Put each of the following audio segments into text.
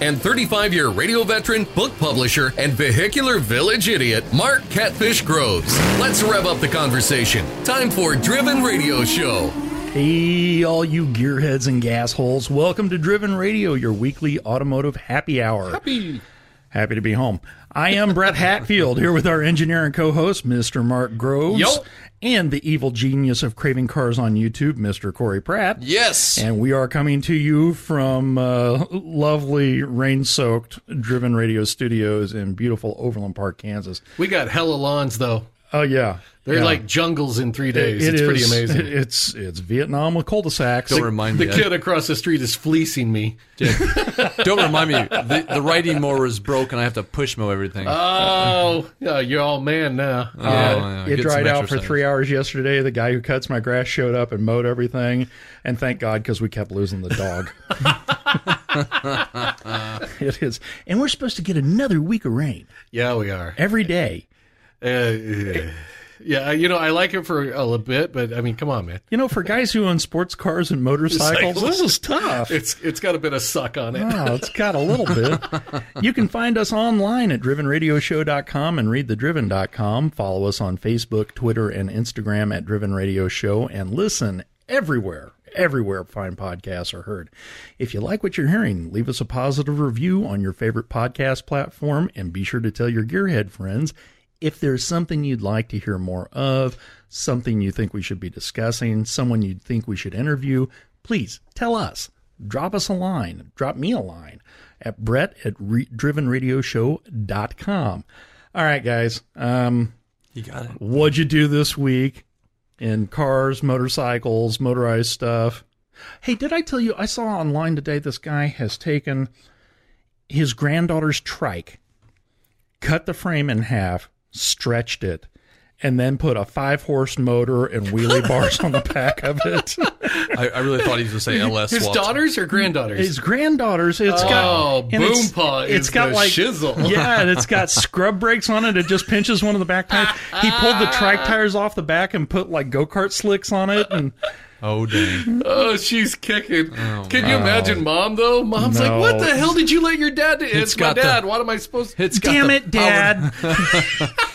and 35 year radio veteran, book publisher, and vehicular village idiot, Mark Catfish Groves. Let's rev up the conversation. Time for Driven Radio Show. Hey, all you gearheads and gas holes. Welcome to Driven Radio, your weekly automotive happy hour. Happy. Happy to be home. I am Brett Hatfield here with our engineer and co host, Mr. Mark Groves. Yo. And the evil genius of Craving Cars on YouTube, Mr. Corey Pratt. Yes. And we are coming to you from uh, lovely rain soaked Driven Radio studios in beautiful Overland Park, Kansas. we got hella lawns though. Oh, yeah. They're Yeah. like jungles in three days. It it's pretty amazing. It's, it's Vietnam with cul de sacs. Don't remind the me. The kid across the street is fleecing me. Don't remind me. The, the riding mower is broke, and I have to push mow everything. Oh, yeah, you're all man now. Oh, yeah, it dried out for three hours yesterday. The guy who cuts my grass showed up and mowed everything, and thank God because we kept losing the dog. it is, and we're supposed to get another week of rain Yeah, we are. every day. Uh, yeah, you know, I like it for a little bit, but I mean, come on, man. You know, for guys who own sports cars and motorcycles, this is tough. It's it's got a bit of suck on it. Oh, it's got a little bit. You can find us online at drivenradioshow.com and readthedriven.com. Follow us on Facebook, Twitter, and Instagram at Driven Radio Show and listen everywhere, everywhere fine podcasts are heard. If you like what you're hearing, leave us a positive review on your favorite podcast platform and be sure to tell your gearhead friends if there's something you'd like to hear more of, something you think we should be discussing, someone you'd think we should interview, please tell us. Drop us a line. Drop me a line at brett at re- drivenradioshow.com. All right, guys. Um, You got it. what'd you do this week in cars, motorcycles, motorized stuff? Hey, did I tell you I saw online today this guy has taken his granddaughter's trike, cut the frame in half, stretched it, and then put a five horse motor and wheelie bars on the back of it. I, I really thought he was going to say LS. His swapped. daughters or granddaughters? His granddaughters, it's oh, got and it's- boom paw It's is got the like shizzle. yeah, and it's got scrub brakes on it. It just pinches one of the back tires. He pulled the track tires off the back and put like go kart slicks on it, and Oh dang! Oh, she's kicking. Oh, Can you imagine mom though? Mom's No. like, "What the hell did you let your dad do?" It's, my got the- dad. what am I supposed to? It's got damn the it, Dad! Power,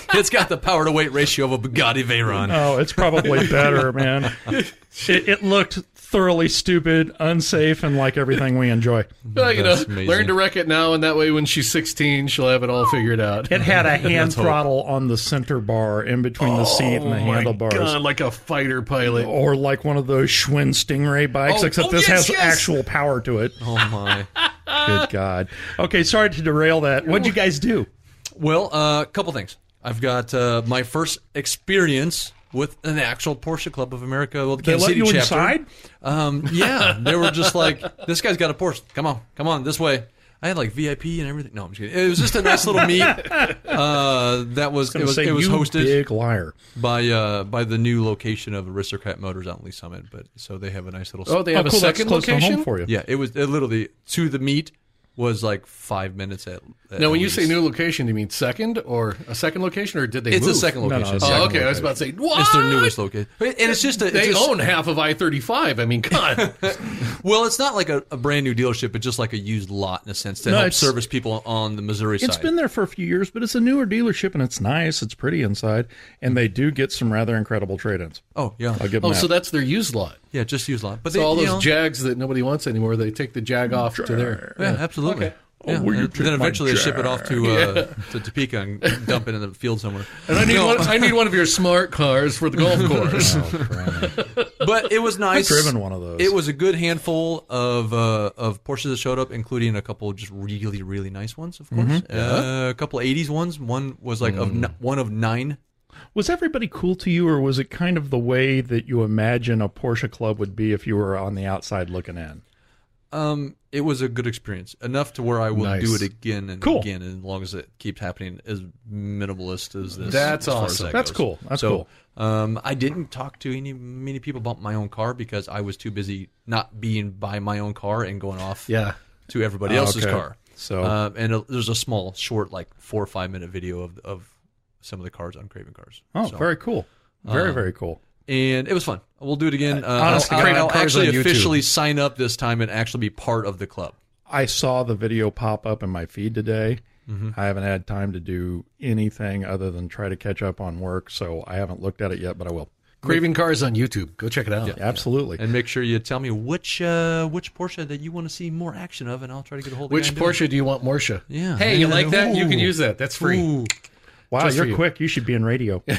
it's got the power to weight ratio of a Bugatti Veyron. oh, it's probably better, man. It, it looked thoroughly stupid, unsafe, and like everything we enjoy. Well, you know, That's amazing. learn to wreck it now, and that way, when she's 16, she'll have it all figured out. It had a hand hope. throttle on the center bar in between the seat and the Oh my handlebars. God, like a fighter pilot. Or like one of those Schwinn Stingray bikes, Oh, except oh, this yes, has yes. actual power to it. Oh my! Good God. Okay, sorry to derail that. What'd you guys do? Well, a uh, couple things. I've got uh, my first experience with an actual Porsche Club of America. Well, the They Kansas let City you chapter. inside? Um, yeah, they were just like, "This guy's got a Porsche. Come on, come on, this way." I had like VIP and everything. No, I'm just kidding. It was just a nice little meet. Uh, that was it was say, it was you hosted big liar. by uh, by the new location of Aristocrat Motors out in Lee's Summit. But so they have a nice little. Oh, they have oh, a cool. That's second close to location home for you. yeah, it was it literally to the meet was like five minutes at. at Now, when you least. say new location, do you mean second or a second location, or did they it's move? a second no, location. it's Oh, second okay. I was about to say, what? It's their newest location, and it's just a, it's They just- own half of I 35. I mean, God. Well, it's not like a, a brand new dealership, but just like a used lot in a sense to No, help service people on the Missouri It's side. been there for a few years, but it's a newer dealership and it's nice. It's pretty inside, and they do get some rather incredible trade-ins. oh yeah, I'll give them oh, that. so that's their used lot. yeah, just used lot. But So they, all those know, Jags that nobody wants anymore, they take the Jag off to there. yeah, absolutely. Okay. Yeah, Oh, will you and then eventually they ship it off to uh, to Topeka and dump it in the field somewhere. And I need one. I need one of your smart cars for the golf course. Oh, But it was nice. I've driven one of those. It was a good handful of uh, of Porsches that showed up, including a couple of just really really nice ones, of course. Mm-hmm. Uh, a couple '80s ones. One was like of Mm. n- one of nine. Was everybody cool to you, or was it kind of the way that you imagine a Porsche club would be if you were on the outside looking in? Um, it was a good experience enough to where I will Nice. do it again and Cool. again, as long as it keeps happening as minimalist as this. That's as awesome. that That's goes. cool. That's so, cool. Um, I didn't talk to any many people about my own car because I was too busy not being by my own car and going off Yeah. to everybody Oh, else's okay. car. So- um, and a, there's a small, short, like four or five minute video of of some of the cars on Craving Cars. Oh, So- very cool. Very, very cool. And it was fun. We'll do it again. Uh, honestly, I'll, Craven I'll actually officially sign up this time and actually be part of the club. I saw the video pop up in my feed today. Mm-hmm. I haven't had time to do anything other than try to catch up on work, so I haven't looked at it yet, but I will. Craving Cars on YouTube. Go check it out. Absolutely. And make sure you tell me which uh, which Porsche that you want to see more action of, and I'll try to get a hold of the Which guy and do. Porsche do you want, Morsha? Yeah. Hey, you like that? You can use that. That's free. Ooh. Wow, you're you. quick. You should be in radio.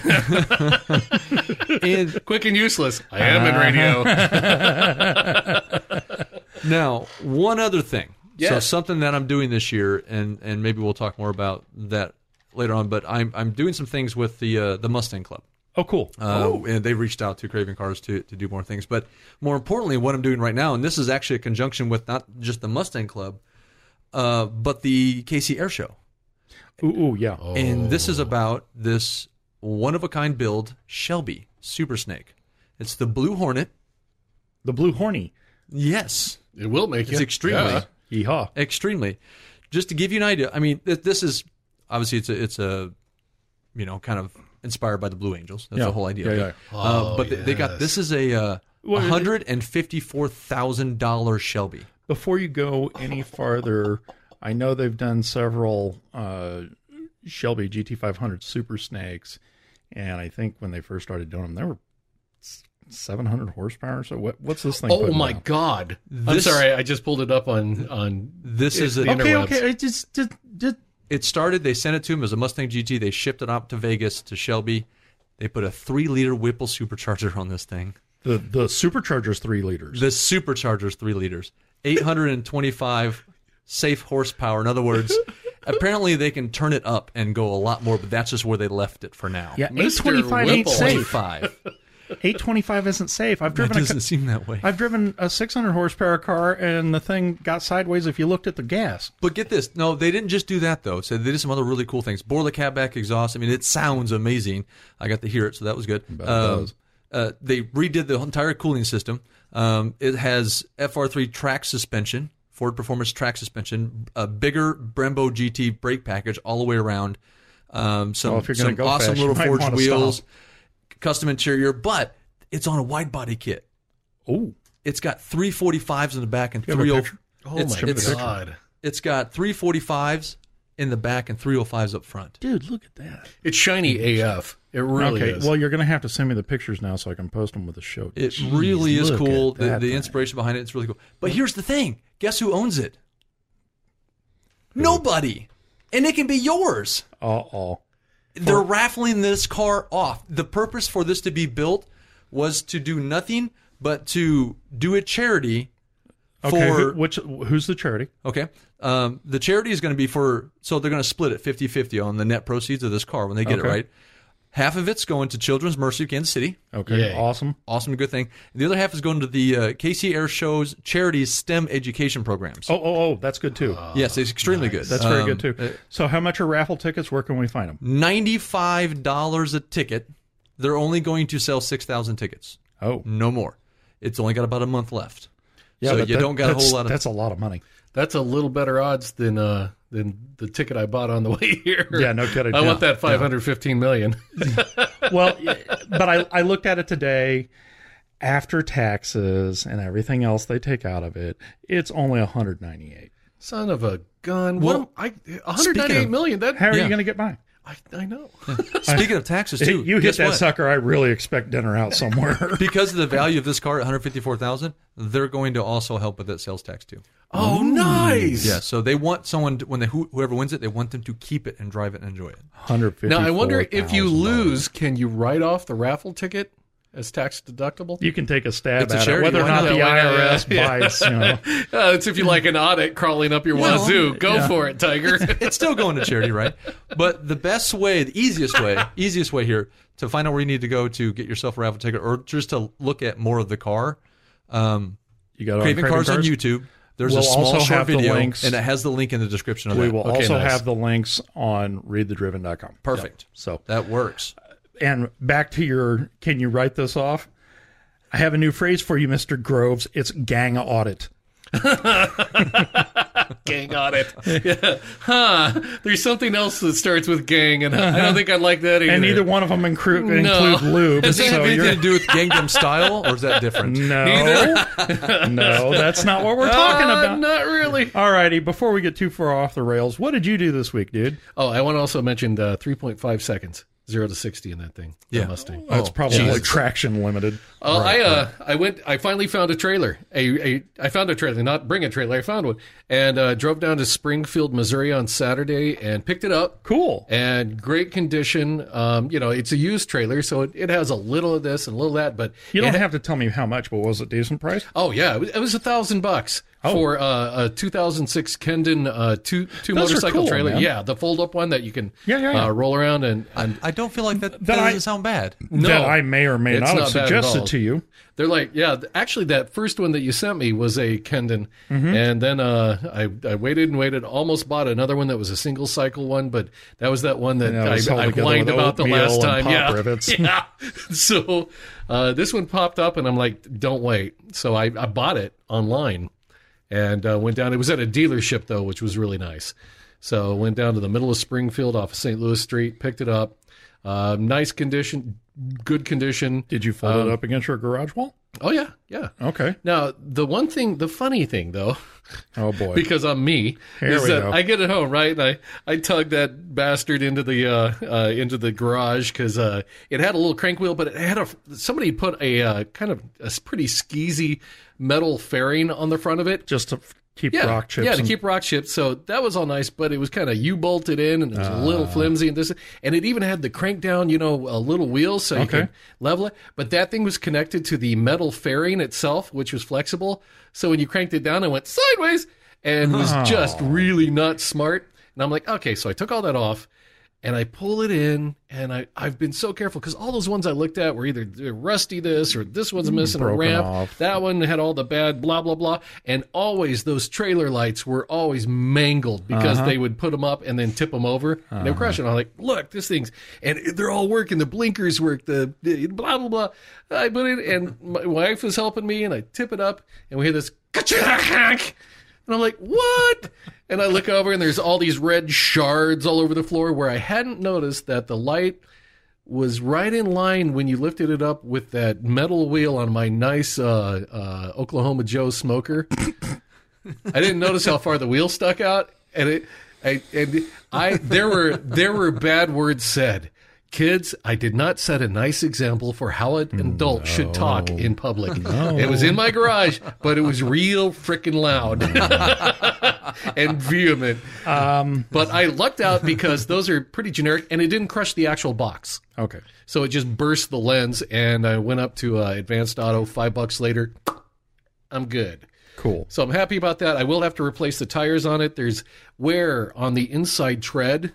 And Quick and useless. I am in radio. now, one other thing. So something that I'm doing this year, and and maybe we'll talk more about that later on. But I'm I'm doing some things with the uh, the Mustang Club. oh, cool. Uh, And they reached out to Craving Cars to, to do more things. But more importantly, what I'm doing right now, and this is actually a conjunction with not just the Mustang Club, uh, but the KC Air Show. Ooh, ooh, yeah. And this is about this one of a kind build Shelby Super Snake. It's the Blue Hornet. The Blue Horny. Yes, It will make it. it's you. extremely, Yeah. Yeehaw. extremely. Just to give you an idea, I mean, th- this is obviously it's a it's a you know kind of inspired by the Blue Angels. That's Yeah. the whole idea. Yeah, yeah. it. Uh, Oh, but they, they got this is a uh, hundred and fifty four thousand dollar Shelby. Before you go any farther, I know they've done several uh, Shelby GT500 Super Snakes, and I think when they first started doing them, they were 700 horsepower. So what, what's this thing? Oh my out? god! This, I'm sorry, I just pulled it up on on this it, is the okay. Interwebs. Okay, it just, just, just it started. They sent it to him as a Mustang GT. They shipped it up to Vegas to Shelby. They put a three liter Whipple supercharger on this thing. The the supercharger's three liters. The supercharger's three liters. 825 safe horsepower. In other words, apparently they can turn it up and go a lot more, but that's just where they left it for now. yeah, 825 ain't safe. 825 isn't safe. I've driven a, doesn't ca- seem that way. I've driven a 600 horsepower car, and the thing got sideways if you looked at the gas. But get this. No, they didn't just do that though. So they did some other really cool things. Borla catback exhaust. I mean, it sounds amazing. I got to hear it, so that was good. bet Um, does. uh, they redid the entire cooling system. Um, it has FR3 track suspension, Ford Performance track suspension, a bigger Brembo GT brake package all the way around. Um, some Well, if you're gonna some go awesome fast, little forged wheels, stop. custom interior, but it's on a wide body kit. Oh, It's got 345s in the back and You have a 30? Oh it's, my it's, God! it's got 345s in the back and 305s up front. dude, look at that. It's shiny AF. It really okay, is. well, you're going to have to send me the pictures now so I can post them with the show. It Jeez, really is cool. The, the inspiration behind it, it's really cool. But here's the thing guess who owns it? Nobody. And it can be yours. Uh-oh. They're raffling this car off. The purpose for this to be built was to do nothing but to do a charity Okay, for who, which who's the charity? Okay. Um, the charity is going to be for, so they're going to split it 50 50 on the net proceeds of this car when they get Okay. it right. Half of it's going to Children's Mercy of Kansas City. Okay, Yay. awesome. Awesome, good thing. The other half is going to the uh, KC Air Show's charities STEM education programs. Oh, oh, oh, that's good too. yes, it's extremely good. that's very Um, good too. so, how much are raffle tickets? Where can we find them? $95 a ticket. They're only going to sell 6,000 tickets. Oh, No more. It's only got about a month left. yeah, so but you that- don't got a whole lot of. That's a lot of money. That's a little better odds than uh than the ticket I bought on the way here. Yeah, no kidding. I Yeah, want that 515 million. well, but I, I looked at it today. After taxes and everything else they take out of it, it's only 198. Son of a gun. Well, what am I 198 of- million. That How are Yeah. you going to get by? I, I know. Speaking of taxes, too. you hit that what? sucker. I really expect dinner out somewhere. because of the value of this car at 154,000, they're going to also help with that sales tax too. Oh, nice. Yeah, so they want someone to, when they whoever wins it, they want them to keep it and drive it and enjoy it. 150. Now I wonder if you lose, can you write off the raffle ticket as tax deductible? you can take a stab It's a at it, whether or not the IRS yeah. bites. You know. Uh, it's if you like an audit crawling up your Well, wazoo. Go yeah. for it, Tiger. It's still going to charity, right? But the best way, the easiest way, easiest way here to find out where you need to go to get yourself a raffle ticket or just to look at more of the car, um, You got Craven Craving Cars on YouTube. There's We'll a small short video, links. and it has the link in the description of we that. will Okay, also nice. have the links on readthedriven.com. Perfect. So, That works. And back to your, can you write this off? I have a new phrase for you, Mr. Groves. It's gang audit. gang audit. Yeah. Huh. There's something else that starts with gang, and I don't think I'd like that either. And neither one of them include, No. include lube. Does that so have anything you're, to do with Gangnam Style, or is that different? no, Neither. no, that's not what we're talking Uh, about. Not really. Alrighty, before we get too far off the rails, what did you do this week, dude? Oh, I want to also mention uh, 3.5 seconds, zero to 60 in that thing. that Yeah. Mustang. That's probably Jesus. traction limited. Oh, I uh, I went. I finally found a trailer. A, a I found a trailer, not bring a trailer. I found one, and uh, drove down to Springfield, Missouri on Saturday, and picked it up. Cool. And great condition. Um, you know, it's a used trailer, so it, it has a little of this and a little of that. But You don't it- have to tell me how much, but was it decent price? Oh yeah, it was, it was a thousand bucks Oh. for uh, a 2006 Kendon uh, two two Those motorcycle cool, trailer. man. Yeah, the fold up one that you can Yeah, yeah, yeah. Uh, roll around and, and I don't feel like that, that That I- doesn't sound bad. no, that I may or may it's not have not suggested all. to you. They're like, yeah, actually, that first one that you sent me was a Kendon, Mm-hmm. and then uh, I I waited and waited, almost bought another one that was a single cycle one, but that was that one that Yeah, I, I whined about the last time. yeah, rivets. yeah. So uh, this one popped up, and I'm like, don't wait. So I, I bought it online and uh, went down. It was at a dealership though, which was really nice. So went down to the middle of Springfield off of St. Louis Street, picked it up. Uh, nice condition, good condition. Did you fold Um, it up against your garage wall? Oh yeah, yeah. Okay. Now the one thing, the funny thing though, Oh boy. because I'm me, Here is we that go. I get it home right, and I I tug that bastard into the uh, uh, into the garage because uh, it had a little crank wheel, but it had a somebody put a uh, kind of a pretty skeezy metal fairing on the front of it. Just to keep Yeah, rock chips. yeah, to and- keep rock chips. So that was all nice, but it was kind of U bolted in, and it was a Ah. little flimsy, and this, and it even had the crank down, you know, a little wheel so you Okay. could level it. But that thing was connected to the metal fairing itself, which was flexible. So when you cranked it down, it went sideways, and was just really not smart. And I'm like, okay, so I took all that off. And I pull it in, and I, I've been so careful because all those ones I looked at were either rusty this or this one's missing a ramp. off. That one had all the bad blah blah blah, and always those trailer lights were always mangled because Uh-huh. they would put them up and then tip them over and they were crashing. I'm like, look, this thing's and they're all working. The blinkers work. The, the blah blah blah. I put it, and my wife was helping me, and I tip it up, and we hear this. And I'm like, what? And I look over and there's all these red shards all over the floor where I hadn't noticed that the light was right in line when you lifted it up with that metal wheel on my nice uh, uh, Oklahoma Joe smoker. I didn't notice how far the wheel stuck out, and it, I, and I, there were there were bad words said. Kids, I did not set a nice example for how an adult should talk in public. It was in my garage, but it was real freaking loud and vehement. Um, But I lucked out because those are pretty generic, and it didn't crush the actual box. okay. So it just burst the lens, and I went up to uh, Advanced Auto. Five bucks later, I'm good. Cool. So I'm happy about that. I will have to replace the tires on it. There's wear on the inside tread,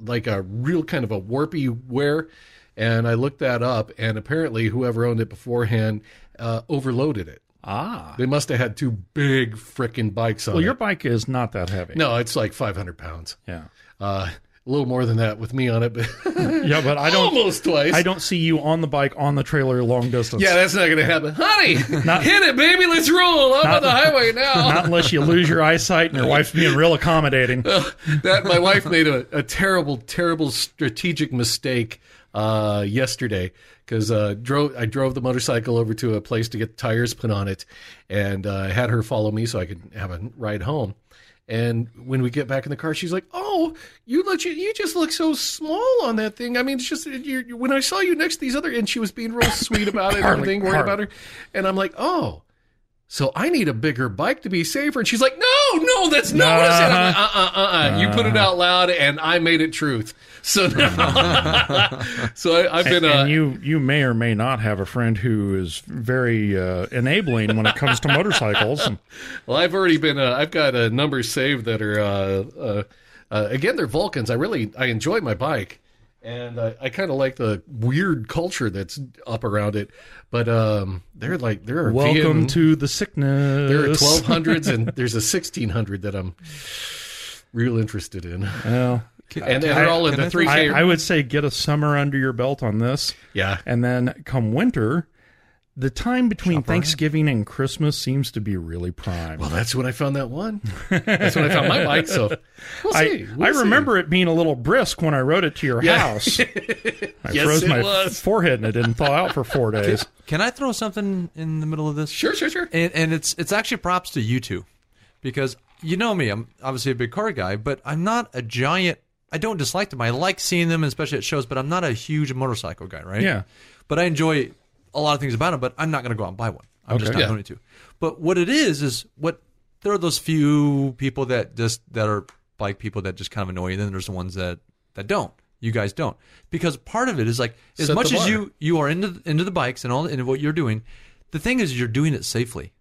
like a real kind of a warpy wear. And I looked that up, and apparently whoever owned it beforehand uh, overloaded it. Ah. They must have had two big frickin' bikes on Well, it. your bike is not that heavy. no, it's like 500 pounds. Yeah. Uh, a little more than that with me on it, but Yeah, but I don't. almost twice. I don't see you on the bike on the trailer long distance. Yeah, that's not going to happen. Honey, Not- hit it, baby. Let's roll. I'm on the highway now. Not unless you lose your eyesight and your wife's being real accommodating. that my wife made a, a terrible, terrible strategic mistake uh, yesterday because uh, drove I drove the motorcycle over to a place to get tires put on it, and uh, had her follow me so I could have a ride home. And when we get back in the car, she's like, "Oh, you look, you, you just look so small on that thing. I mean, it's just you when I saw you next to these other." And she was being real sweet about it and everything, worried about her. And I'm like, "Oh." So I need a bigger bike to be safer. And she's like, no, no, that's not what I said. I'm like, uh, uh, uh, uh. You put it out loud and I made it truth. So now, so I, I've been, and uh, you you may or may not have a friend who is very uh, enabling when it comes to motorcycles. Well, I've already been, uh, I've got uh, numbers saved that are, uh, uh, uh, again, they're Vulcans. I really, I enjoy my bike. And I, I kind of like the weird culture that's up around it. But um, they're like there are Welcome VM to the sickness. there are twelve hundreds and there's a sixteen hundred that I'm real interested in, Well, and they're all in can the I- three I, K. I would say get a summer under your belt on this, Yeah, and then come winter, the time between Thanksgiving and Christmas seems to be really prime. well, that's when I found that one. That's when I found my bike. So we'll see. I, We'll I see. remember it being a little brisk when I rode it to your Yeah. house. I Yes, froze it my was. forehead and it didn't thaw out for four days. Can I throw something in the middle of this? Sure, sure, sure. And, and it's it's actually props to you two, because you know me. I'm obviously a big car guy, but I'm not a giant. I don't dislike them. I like seeing them, especially at shows. But I'm not a huge motorcycle guy, right? Yeah. But I enjoy a lot of things about them. But I'm not going to go out and buy one. I'm just not Yeah. going to. But what it is is what there are those few people that just that are bike people that just kind of annoy you. And Then there's the ones that that don't. You guys don't because part of it is like as Set much as you you are into into the bikes and all and what you're doing. The thing is, you're doing it safely.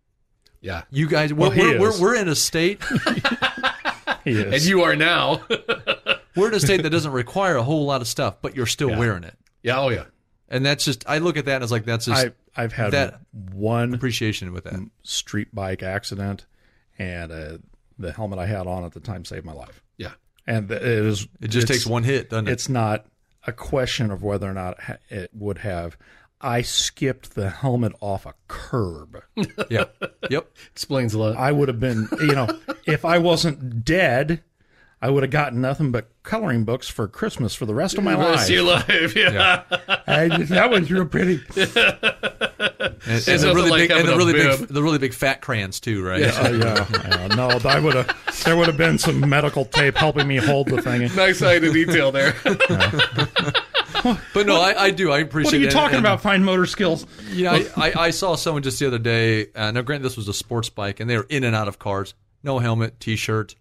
Yeah, You guys, we're, he we're, we're, we're in a state, He is. and you are now. we're in a state that doesn't require a whole lot of stuff, but you're still wearing it, yeah, oh yeah. And that's just. I look at that as like that's just I, I've had that- one appreciation with that. street bike accident, and uh, the helmet I had on at the time saved my life. Yeah. And it is. It just takes one hit, doesn't it? It's not a question of whether or not it would have. I skipped the helmet off a curb. Yeah, yep. Explains a lot. I would have been, you know, if I wasn't dead, I would have gotten nothing but coloring books for Christmas for the rest of my life. See you live. Yeah. I, that one's real pretty. And, and the really like big, and the really bib. big, the really big fat crayons too, right? Oh yeah, yeah. no, I would have. There would have been some medical tape helping me hold the thing. nice eye to detail there. But no, I, I do. I appreciate. What are you it. talking And, about? Fine motor skills. You know, I, I, I saw someone just the other day. Uh, now, granted, this was a sports bike, and they were in and out of cars. No helmet, t-shirt,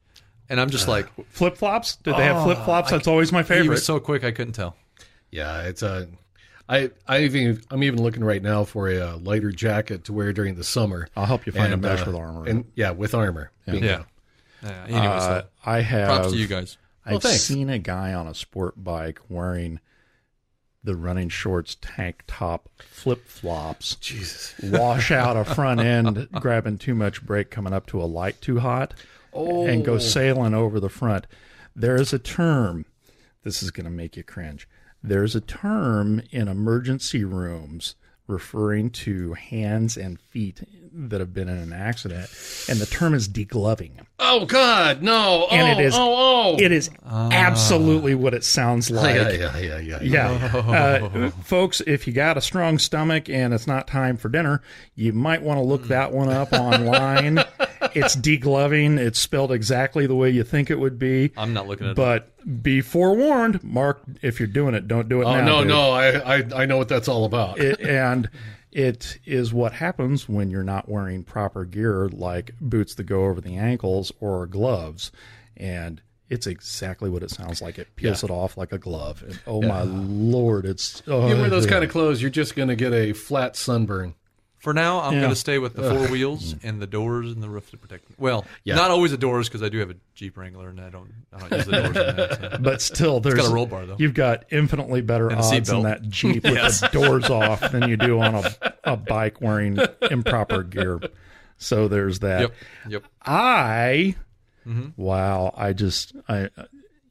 and I'm just like, Flip flops? Did they have flip flops? That's always my favorite. he favorite. was so quick, I couldn't tell. yeah, it's a. I I even I'm even looking right now for a, uh, lighter jacket to wear during the summer. I'll help you find And, a mesh uh, with armor. And yeah, with armor. Bingo. Yeah. Yeah. Anyway, uh, so I have. props to you guys. Well, I've thanks. seen a guy on a sport bike wearing the running shorts tank top flip flops. Jesus. wash out a front end, grabbing too much brake coming up to a light too hot, and go sailing over the front. There is a term. This is going to make you cringe. There's a term in emergency rooms referring to hands and feet that have been in an accident, and the term is degloving. Oh God, no! And oh, it is- Oh, oh. It is absolutely what it sounds like. yeah, yeah, yeah, yeah, Yeah. Uh, folks, if you got a strong stomach and it's not time for dinner, you might want to look that one up online. It's degloving. It's spelled exactly the way you think it would be. I'm not looking at it. But be forewarned, Mark, if you're doing it, don't do it Oh now. no, dude. no! I, I I know what that's all about. It, and it is what happens when you're not wearing proper gear like boots that go over the ankles or gloves. And it's exactly what it sounds like. It peels it off like a glove. And, oh my lord, it's oh, you wear those oh, kind of clothes, you're just going to get a flat sunburn. For now, I'm Yeah. going to stay with the four wheels and the doors and the roof to protect me. Well, Yeah. not always the doors because I do have a Jeep Wrangler and I don't, I don't use the doors. that, so. but still, there's got a roll bar, though. You've got infinitely better And odds in that Jeep with the doors off than you do on a, a bike wearing improper gear. So there's that. Yep, yep. I, Mm-hmm. wow, I just, I,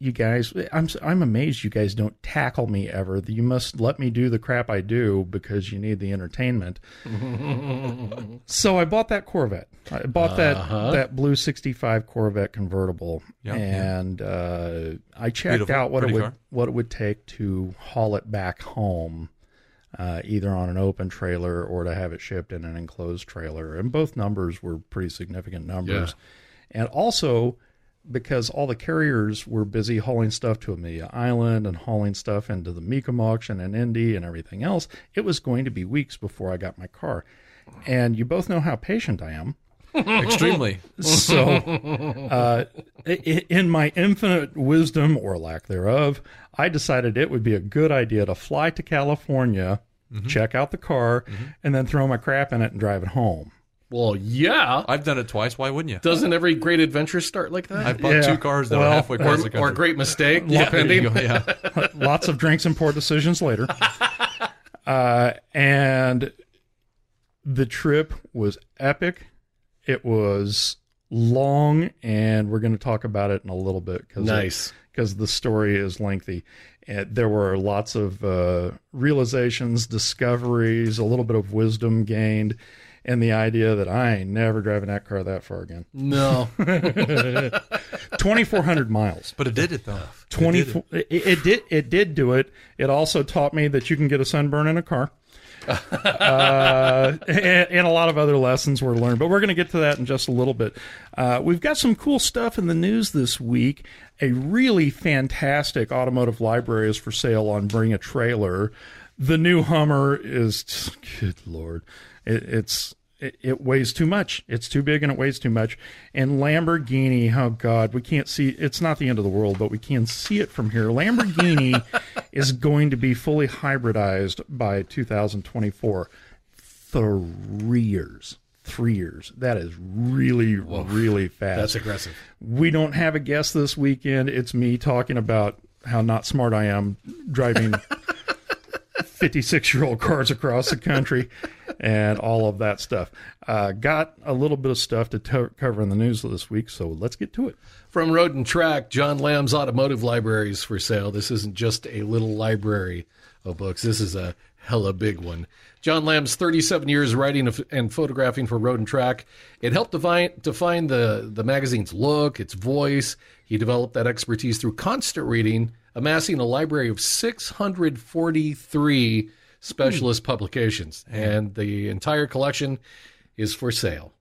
you guys, I'm, I'm amazed you guys don't tackle me ever. You must let me do the crap I do because you need the entertainment. so I bought that Corvette. I bought that that blue '65 Corvette convertible, Yeah, yeah. and uh, I checked Beautiful, out what it would car. what it would take to haul it back home, uh, either on an open trailer or to have it shipped in an enclosed trailer. And both numbers were pretty significant numbers. And also because all the carriers were busy hauling stuff to Amelia Island and hauling stuff into the Mecum auction and Indy and everything else, it was going to be weeks before I got my car. And you both know how patient I am. Extremely. So, uh, in my infinite wisdom or lack thereof, I decided it would be a good idea to fly to California, check out the car, and then throw my crap in it and drive it home. Well, yeah. I've done it twice. Why wouldn't you? Doesn't every great adventure start like that? I've bought Yeah. two cars that Well, are halfway across the country. or a great mistake, There you depending. yeah. Lots of drinks and poor decisions later. uh, and the trip was epic. It was long, and we're going to talk about it in a little bit because Nice. because the story is lengthy. And there were lots of uh, realizations, discoveries, a little bit of wisdom gained, and the idea that I ain't never driving that car that far again. No. 2,400 miles. But it did it though. It did Twenty. it. It, it did. It did do it. It also taught me that you can get a sunburn in a car. uh, and, and a lot of other lessons were learned, but we're going to get to that in just a little bit. Uh, we've got some cool stuff in the news this week. A really fantastic automotive library is for sale on Bring a Trailer. The new Hummer is, good lord, it, it's it, it weighs too much. It's too big and it weighs too much. And Lamborghini, oh God, we can't see. It's not the end of the world, but we can see it from here. Lamborghini is going to be fully hybridized by 2024. Three years. Three years. That is really, really fast. That's aggressive. We don't have a guest this weekend. It's me talking about how not smart I am driving 56 year old cars across the country and all of that stuff. Uh, got a little bit of stuff to to- cover in the news this week, so let's get to it. From Road and Track, John Lamm's Automotive Library is for sale. This isn't just a little library of books. This is a hella big one. John Lamm's 37 years writing and photographing for Road and Track. It helped define, define the, the magazine's look, its voice. He developed that expertise through constant reading, amassing a library of 643 specialist publications. And the entire collection is for sale.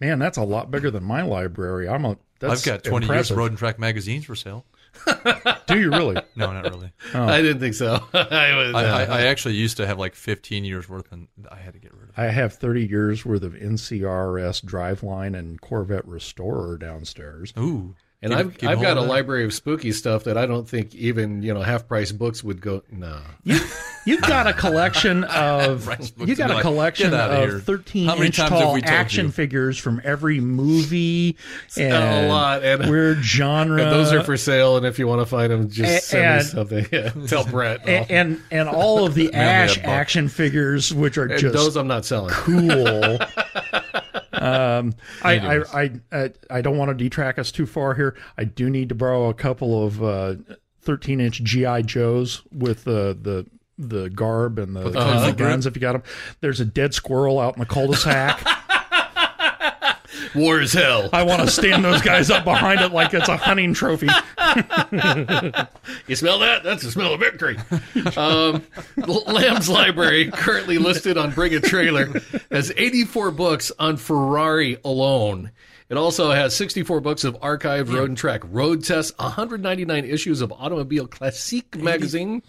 Man, that's a lot bigger than my library. I'm a. That's I've got 20 years impressive. of road and track magazines for sale. Do you really? No, not really. I didn't think so. I was, I, uh, I, I actually used to have like 15 years worth, and I had to get rid of it. I have 30 years worth of NCRS driveline and Corvette Restorer downstairs. Ooh. And Keep- I've keep I've got a that. library of spooky stuff that I don't think even you know half price books would go. No, you you've got a collection of Rice books you got a like, collection "Get outta here." of 13 How many inch times have tall we told action you? figures from every movie and a and lot, and- weird genre. and those are for sale. And if you want to find them, just And- send me something. Yeah, tell Brett. and, and and all of the Ash action figures, which are And just those I'm not selling. cool. Um, I, I, I, I, I don't want to detract us too far here. I do need to borrow a couple of uh, 13 inch GI Joes with the the the garb and the, the guns if you got them. There's a dead squirrel out in the cul-de-sac. War is hell. I want to stand those guys up behind it like it's a hunting trophy. You smell that? That's the smell of victory. Um, Lamm's Library, currently listed on Bring a Trailer, has 84 books on Ferrari alone. It also has 64 books of archived road and track road tests, 199 issues of Automobile Classique magazine,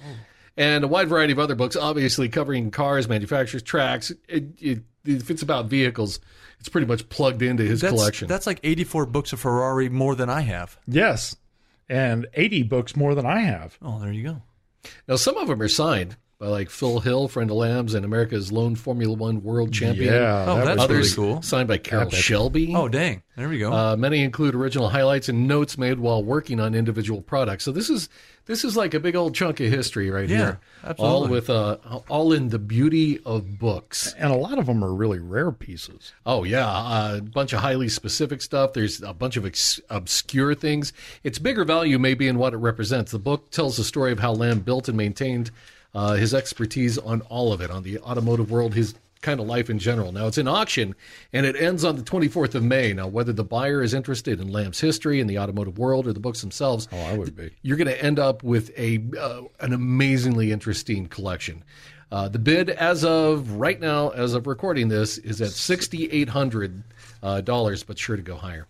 and a wide variety of other books, obviously covering cars, manufacturers, tracks. It, it, if it's about vehicles, it's pretty much plugged into his That's, collection. that's like 84 books of Ferrari more than I have. yes, and 80 books more than I have. Oh, there you go. Now, some of them are signed by like Phil Hill, friend of Lamm's, and America's lone Formula One world champion. Yeah, Oh, that that's was- really cool. signed by Carroll Epic. Shelby. Oh, dang. There we go. Uh, many include original highlights and notes made while working on individual products. So this is this is like a big old chunk of history right Yeah, here. absolutely. All with uh, all in the beauty of books. and a lot of them are really rare pieces. Oh yeah, a bunch of highly specific stuff. There's a bunch of ex- obscure things. Its bigger value may be in what it represents. The book tells the story of how Lamm built and maintained uh, his expertise on all of it, on the automotive world, his kind of life in general. Now it's in auction, and it ends on the 24th of May. Now whether the buyer is interested in Lamm's history in the automotive world or the books themselves, Oh, I would be. you're going to end up with a uh, an amazingly interesting collection. Uh, the bid, as of right now, as of recording this, is at sixty eight hundred uh, dollars, but sure to go higher.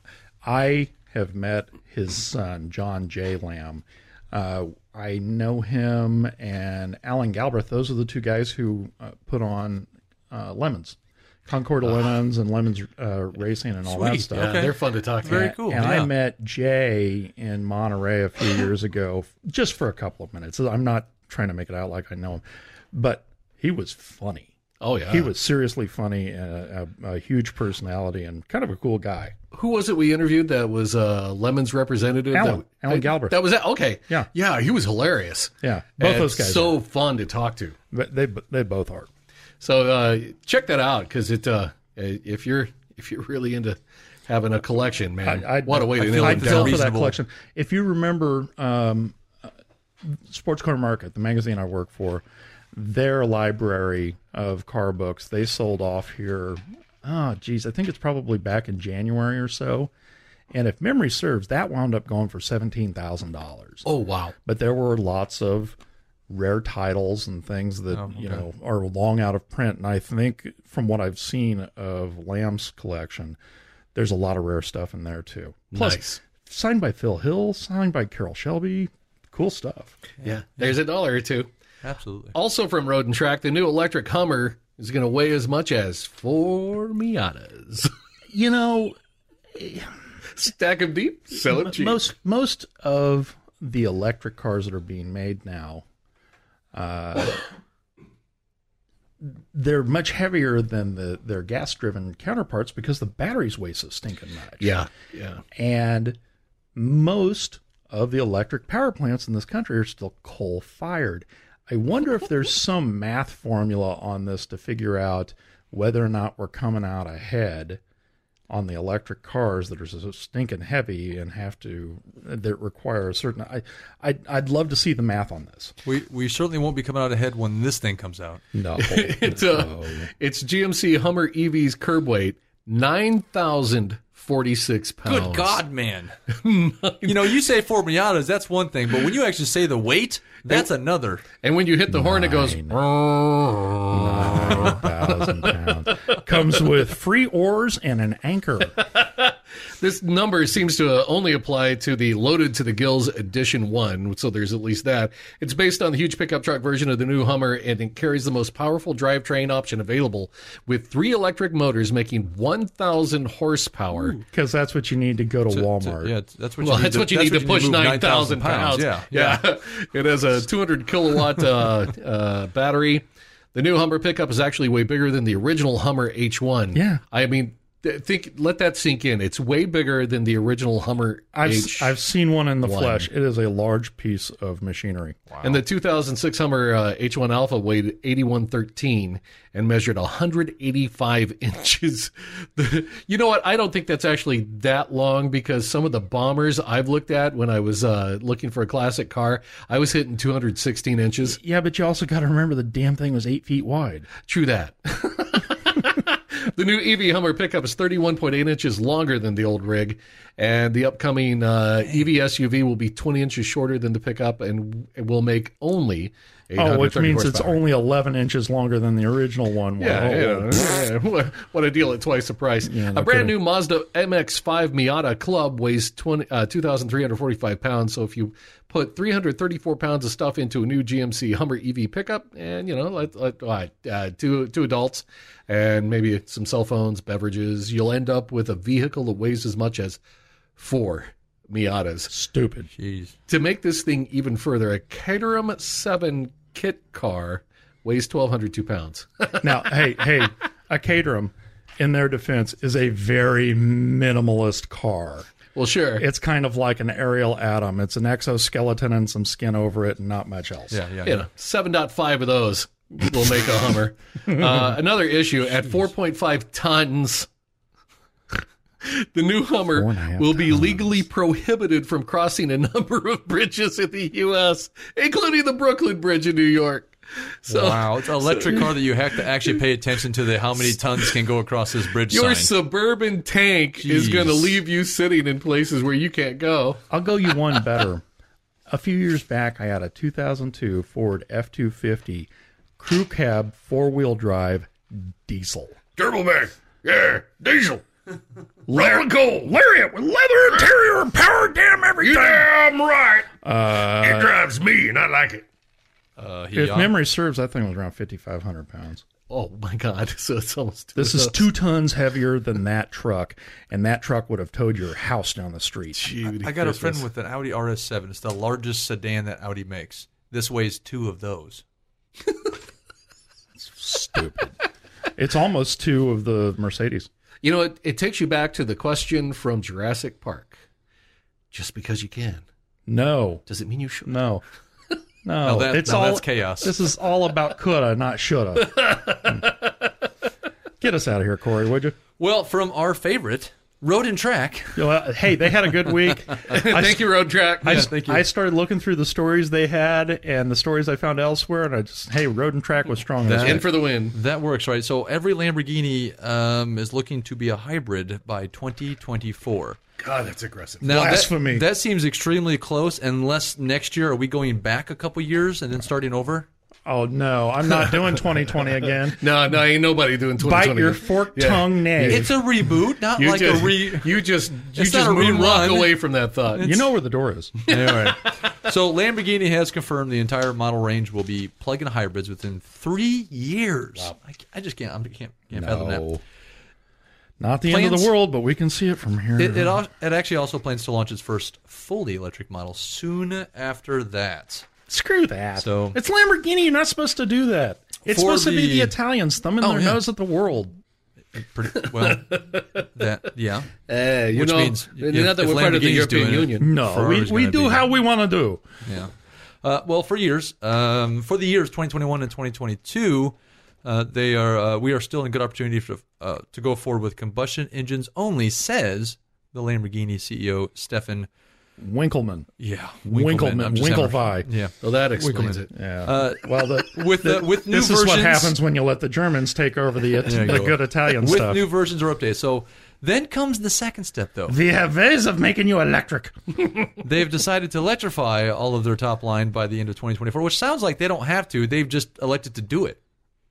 I have met his son, John J. Lamm. Uh, I know him and Alan Galbraith. Those are the two guys who uh, put on uh, Lemons, Concours d'Lemons and Lemons uh, Racing and all that stuff. Yeah, Okay. they're fun to talk to. Very And- cool, And yeah. I met Jay in Monterey a few years ago, just for a couple of minutes. I'm not trying to make it out like I know him, but he was funny. Oh yeah. He was seriously funny and a, a, a huge personality and kind of a cool guy. Who was it we interviewed that was uh, Lemon's representative? Alan. That, Alan Galbraith. That was it. Okay. Yeah. Yeah, he was hilarious. Yeah, both And those guys. So fun to talk to. But they they both are. So uh, check that out because it uh, if you're if you're really into having a collection, man, I- I- what a way I to feel nail like it I'd that's feel down. for that collection. If you remember, um, uh, Sports Car Market, the magazine I work for, their library of car books they sold off here. Oh, geez, I think it's probably back in January or so. And if memory serves, that wound up going for seventeen thousand dollars. Oh wow. But there were lots of rare titles and things that oh, you know are long out of print. And I think from what I've seen of Lamm's collection, there's a lot of rare stuff in there too. Plus, Nice. signed by Phil Hill, signed by Carroll Shelby. Cool stuff. Yeah. There's a dollar or two. Absolutely. Also from Road and Track, the new electric Hummer is going to weigh as much as four Miatas. You know, Stack them deep, sell them cheap. most most of the electric cars that are being made now, uh, they're much heavier than the their gas driven counterparts because the batteries weigh so stinking much. yeah. Yeah. and most of the electric power plants in this country are still coal fired. I wonder if there's some math formula on this to figure out whether or not we're coming out ahead on the electric cars that are so stinking heavy and have to that require a certain. I, I'd, I'd love to see the math on this. We we certainly won't be coming out ahead when this thing comes out. No, It's uh, it's GMC Hummer EV's curb weight nine thousand forty six pounds. Good God, man! you know, you say four Miatas, that's one thing, but when you actually say the weight, that's another. And when you hit the horn, it goes. thousand pounds comes with free oars and an anchor. This number seems to uh, only apply to the loaded to the gills edition one, so there's at least that. It's based on the huge pickup truck version of the new Hummer, and it carries the most powerful drivetrain option available, with three electric motors making 1,000 horsepower. Because that's what you need to go to Walmart. Yeah, that's what Well, you need that's to, what you need to push move 9,000 pounds. Yeah, yeah. it has a 200 kilowatt uh, uh, battery. The new Hummer pickup is actually way bigger than the original Hummer H1. Yeah. I mean, th- think let that sink in. It's way bigger than the original Hummer I've H. I've seen one in the one. flesh. It is a large piece of machinery. Wow. And the 2006 Hummer uh, H1 Alpha weighed 8113 and measured 185 inches. You know what? I don't think that's actually that long because some of the bombers I've looked at when I was uh, looking for a classic car, I was hitting 216 inches. Yeah, but you also got to remember the damn thing was eight feet wide. True that. the new EV Hummer pickup is 31.8 inches longer than the old rig, and the upcoming uh, EV SUV will be 20 inches shorter than the pickup and will make only Oh, which 830 means it's only 11 inches longer than the original one. was. Yeah, Oh, yeah, yeah. What- what a deal at twice the price. no a brand kidding. new Mazda MX-5 Miata Club weighs 20, uh, 2,345 pounds. So if you put 334 pounds of stuff into a new GMC Hummer EV pickup, and you know, let, let, uh, uh, two two adults and maybe some cell phones, beverages, you'll end up with a vehicle that weighs as much as four Miatas. Stupid. Jeez. To make this thing even further, a Caterham 7 kit car weighs 1,202 pounds. Now, hey, hey, a Caterham, in their defense, is a very minimalist car. well, sure. It's kind of like an Ariel Atom. It's an exoskeleton and some skin over it and not much else. Yeah, yeah. you know, 7.5 of those will make a Hummer. uh, another issue at 4.5 tons. The new Hummer Four and a half will be tons. legally prohibited from crossing a number of bridges in the U.S., including the Brooklyn Bridge in New York. So Wow, it's an electric car that you have to actually pay attention to the how many tons can go across this bridge your sign. suburban tank is going to leave you sitting in places where you can't go. I'll go you one better. A few years back, I had a 2002 Ford F250 crew cab four wheel drive diesel. Turbomac, yeah, diesel. Rolling coal. Lariat with leather interior and power damn everything. damn right. Uh, it drives me, and I like it. Uh, if yeah. memory serves, that thing was around 5,500 pounds. Oh my god! So it's almost This is two tons heavier than that truck, and that truck would have towed your house down the street. I got a friend with an Audi RS7. It's the largest sedan that Audi makes. This weighs two of those. Stupid. It's almost two of the Mercedes. You know, it, it takes you back to the question from Jurassic Park. Just because you can, No, does it mean you should? no, no. Now that- it's now all that's chaos. This is all about coulda, not shoulda. Hmm. Get us out of here, Corey, would you? Well, from our favorite road and track. You know, uh, hey, they had a good week. I, Thank you, Road Track. I, Yeah, thank you. I started looking through the stories they had and the stories I found elsewhere, and I just, hey, Road and Track was strong. this That- week. In for the win. That works, right? So every Lamborghini um, is looking to be a hybrid by 2024. God, that's aggressive. Now, that- Blasphemy. That, seems extremely close. Unless next year, are we going back a couple years and then starting over? Oh no, I'm not doing 2020 again. No, no, ain't nobody doing 2020. Bite your forked Yeah. tongue, nay. It's a reboot, not You like just, a re. you just, you It's just not a away from that thought. you know where the door is. anyway, so Lamborghini has confirmed the entire model range will be plug-in hybrids within three years. I, I just can't. I can't, can't fathom that. No. Not the end of the world, but we can see it from here. It, it, it actually also plans to launch its first fully electric model soon after that. Screw that. So- it's Lamborghini. You're not supposed to do that. It's For supposed to be the- the Italians thumbing Oh, their yeah. nose at the world. Pretty well. that yeah. Eh, you Which know, means not that we're part of the European doing it- Union. No, we, we do be- how we want to do. Yeah. Uh, well, for years, um, for the years 2021 and 2022, uh, they are uh, we are still in good opportunity for, uh, to go forward with combustion engines only, says the Lamborghini CEO Stephan. Winkelmann. Yeah, Winkelmann. I'm Winklevi. Yeah. Well, that explains it. Yeah. Uh, well, the, with the, with new this versions, is what happens when you let the Germans take over the, the go. good Italian with stuff. new versions or updates. So then comes the second step, though. we have ways of making you electric. They've decided to electrify all of their top line by the end of 2024, which sounds like they don't have to. They've just elected to do it,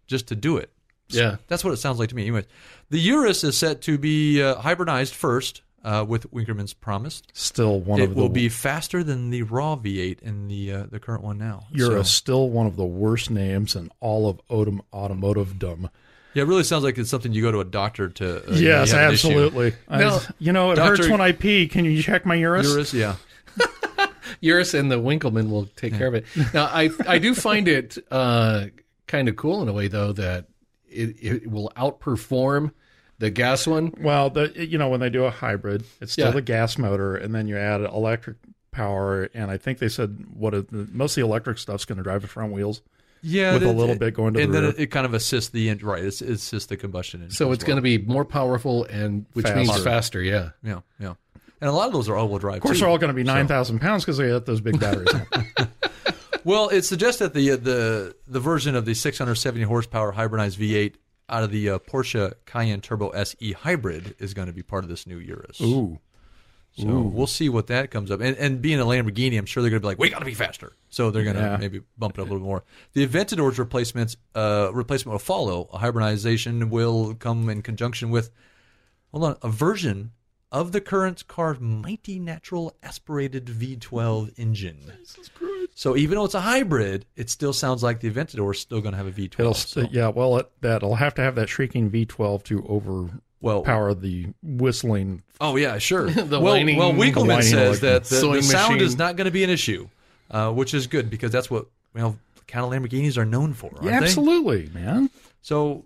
just to do it. Yeah. That's what it sounds like to me. Anyways, the Urus is set to be uh, hybridized first, uh, with Winkelmann's promised. Still one It of the will be faster than the Raw V8 in the uh, the current one now. You're So- a, still one of the worst names in all of autom- automotive dumb. yeah, it really sounds like it's something you go to a doctor to. Uh, yes, you have absolutely. I- No, you know, it Doctor- hurts when I pee. Can you check my urus? Urus, yeah. Urus and the Winkelmann will take care of it. Now, I I do find it uh, kind of cool in a way, though, that it, it will outperform the gas one. Well, the you know when they do a hybrid, it's still Yeah. the gas motor, and then you add electric power. And I think they said what it, most of the electric stuff's going to drive the front wheels. Yeah, With a little it- bit going to and the then rear. it, it kind of assists the engine, right? It's, it assists the combustion engine. So as it's going to be more powerful and which means Faster. faster. Yeah. yeah, yeah. And a lot of those are all-wheel drive. Of course, too. they're all going to be nine thousand pounds because they got those big batteries. on. Well, it suggests that the uh, the the version of the 670 horsepower hybridized V8 out of the uh, Porsche Cayenne Turbo SE hybrid is going to be part of this new Urus. Ooh, So we'll see what that comes up. And, and being a Lamborghini, I'm sure they're going to be like, we got to be faster. So they're going to Yeah. maybe bump it up a little more. The Aventador's replacements uh, replacement will follow. A hybridization will come in conjunction with, hold on, a version of the current car's mighty natural aspirated V12 engine. So even though it's a hybrid, it still sounds like the Aventador is still going to have a V12. it'll so- yeah. Well, it, that'll have to have that shrieking V12 to over well, overpower the whistling. Oh yeah, sure. The well, whining- well, the Winkelmann whining says that the, the sound machine. is not going to be an issue, uh, which is good because that's what you know kind of Lamborghinis are known for, aren't Yeah, they? absolutely, man. So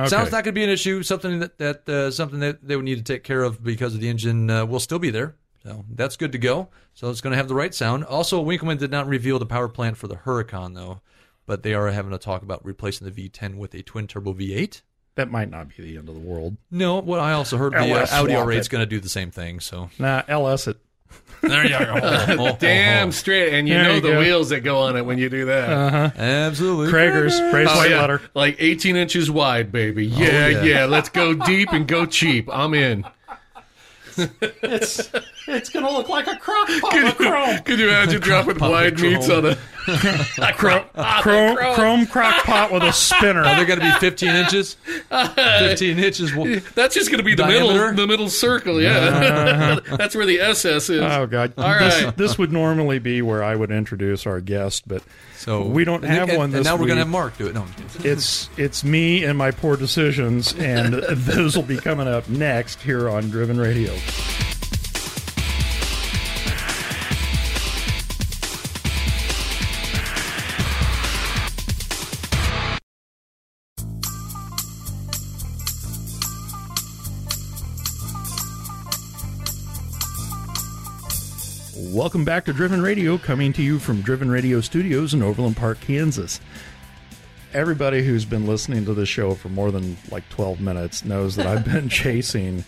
Okay. sounds not going to be an issue. Something that that uh, something that they would need to take care of because of the engine uh, will still be there. So that's good to go. So it's going to have the right sound. Also, Winkelmann did not reveal the power plant for the Huracan though, but they are having a talk about replacing the V10 with a twin turbo V8. that might not be the end of the world. No, what I also heard the uh, Audi R8 it. is going to do the same thing. So Nah, LS it. There you go. Damn straight. And you There know you the go. wheels that go on it when you do that. Uh-huh. Absolutely. Cragars, raised Oh, white yeah. letter. Like 18 inches wide, baby. Oh, yeah, Oh, yeah. yeah, Let's go deep and go cheap. I'm in. It's it's gonna look like a crock pot of chrome. Could you imagine dropping pot wide with meats on a Chrome, chrome, chrome crock pot with a spinner. Are they going to be 15 inches? 15 inches. Well, That's just going to be the middle, the middle circle. Yeah, that's where the SS is. Oh god! All this, right. this would normally be where I would introduce our guest, but so We don't have and- one And now we're going to have Mark do it. No, I'm it's it's me and my poor decisions, and those will be coming up next here on Driven Radio. Welcome back to Driven Radio, coming to you from Driven Radio Studios in Overland Park, Kansas. Everybody who's been listening to this show for more than like 12 minutes knows that I've been chasing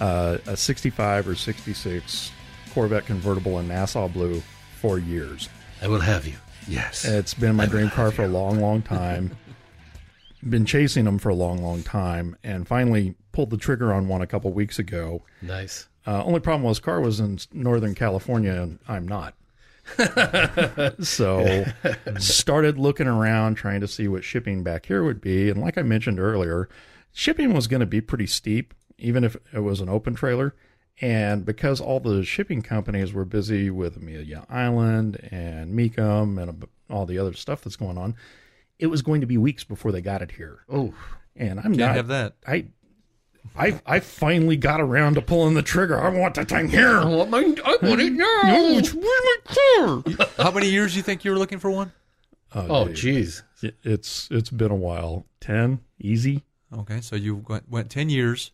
uh, a 65 or 66 Corvette convertible in Nassau Blue for years. I will have you. Yes. It's been my dream car for a long, long time. been chasing them for a long, long time, and finally pulled the trigger on one a couple weeks ago. nice. Uh, only problem was car was in Northern California, and I'm not. so started looking around, trying to see what shipping back here would be, and like I mentioned earlier, shipping was going to be pretty steep, even if it was an open trailer. And because all the shipping companies were busy with Amelia Island and Mecum and all the other stuff that's going on, it was going to be weeks before they got it here. Oh, And I'm Can't not have that. I, I, I finally got around to pulling the trigger. I want that thing here. I want, my, I want it now. No, it's where's my car? How many years do you think you were looking for one? Oh, oh dude. jeez. It- it's it's been a while. Ten, easy. Okay, so you went, went 10 years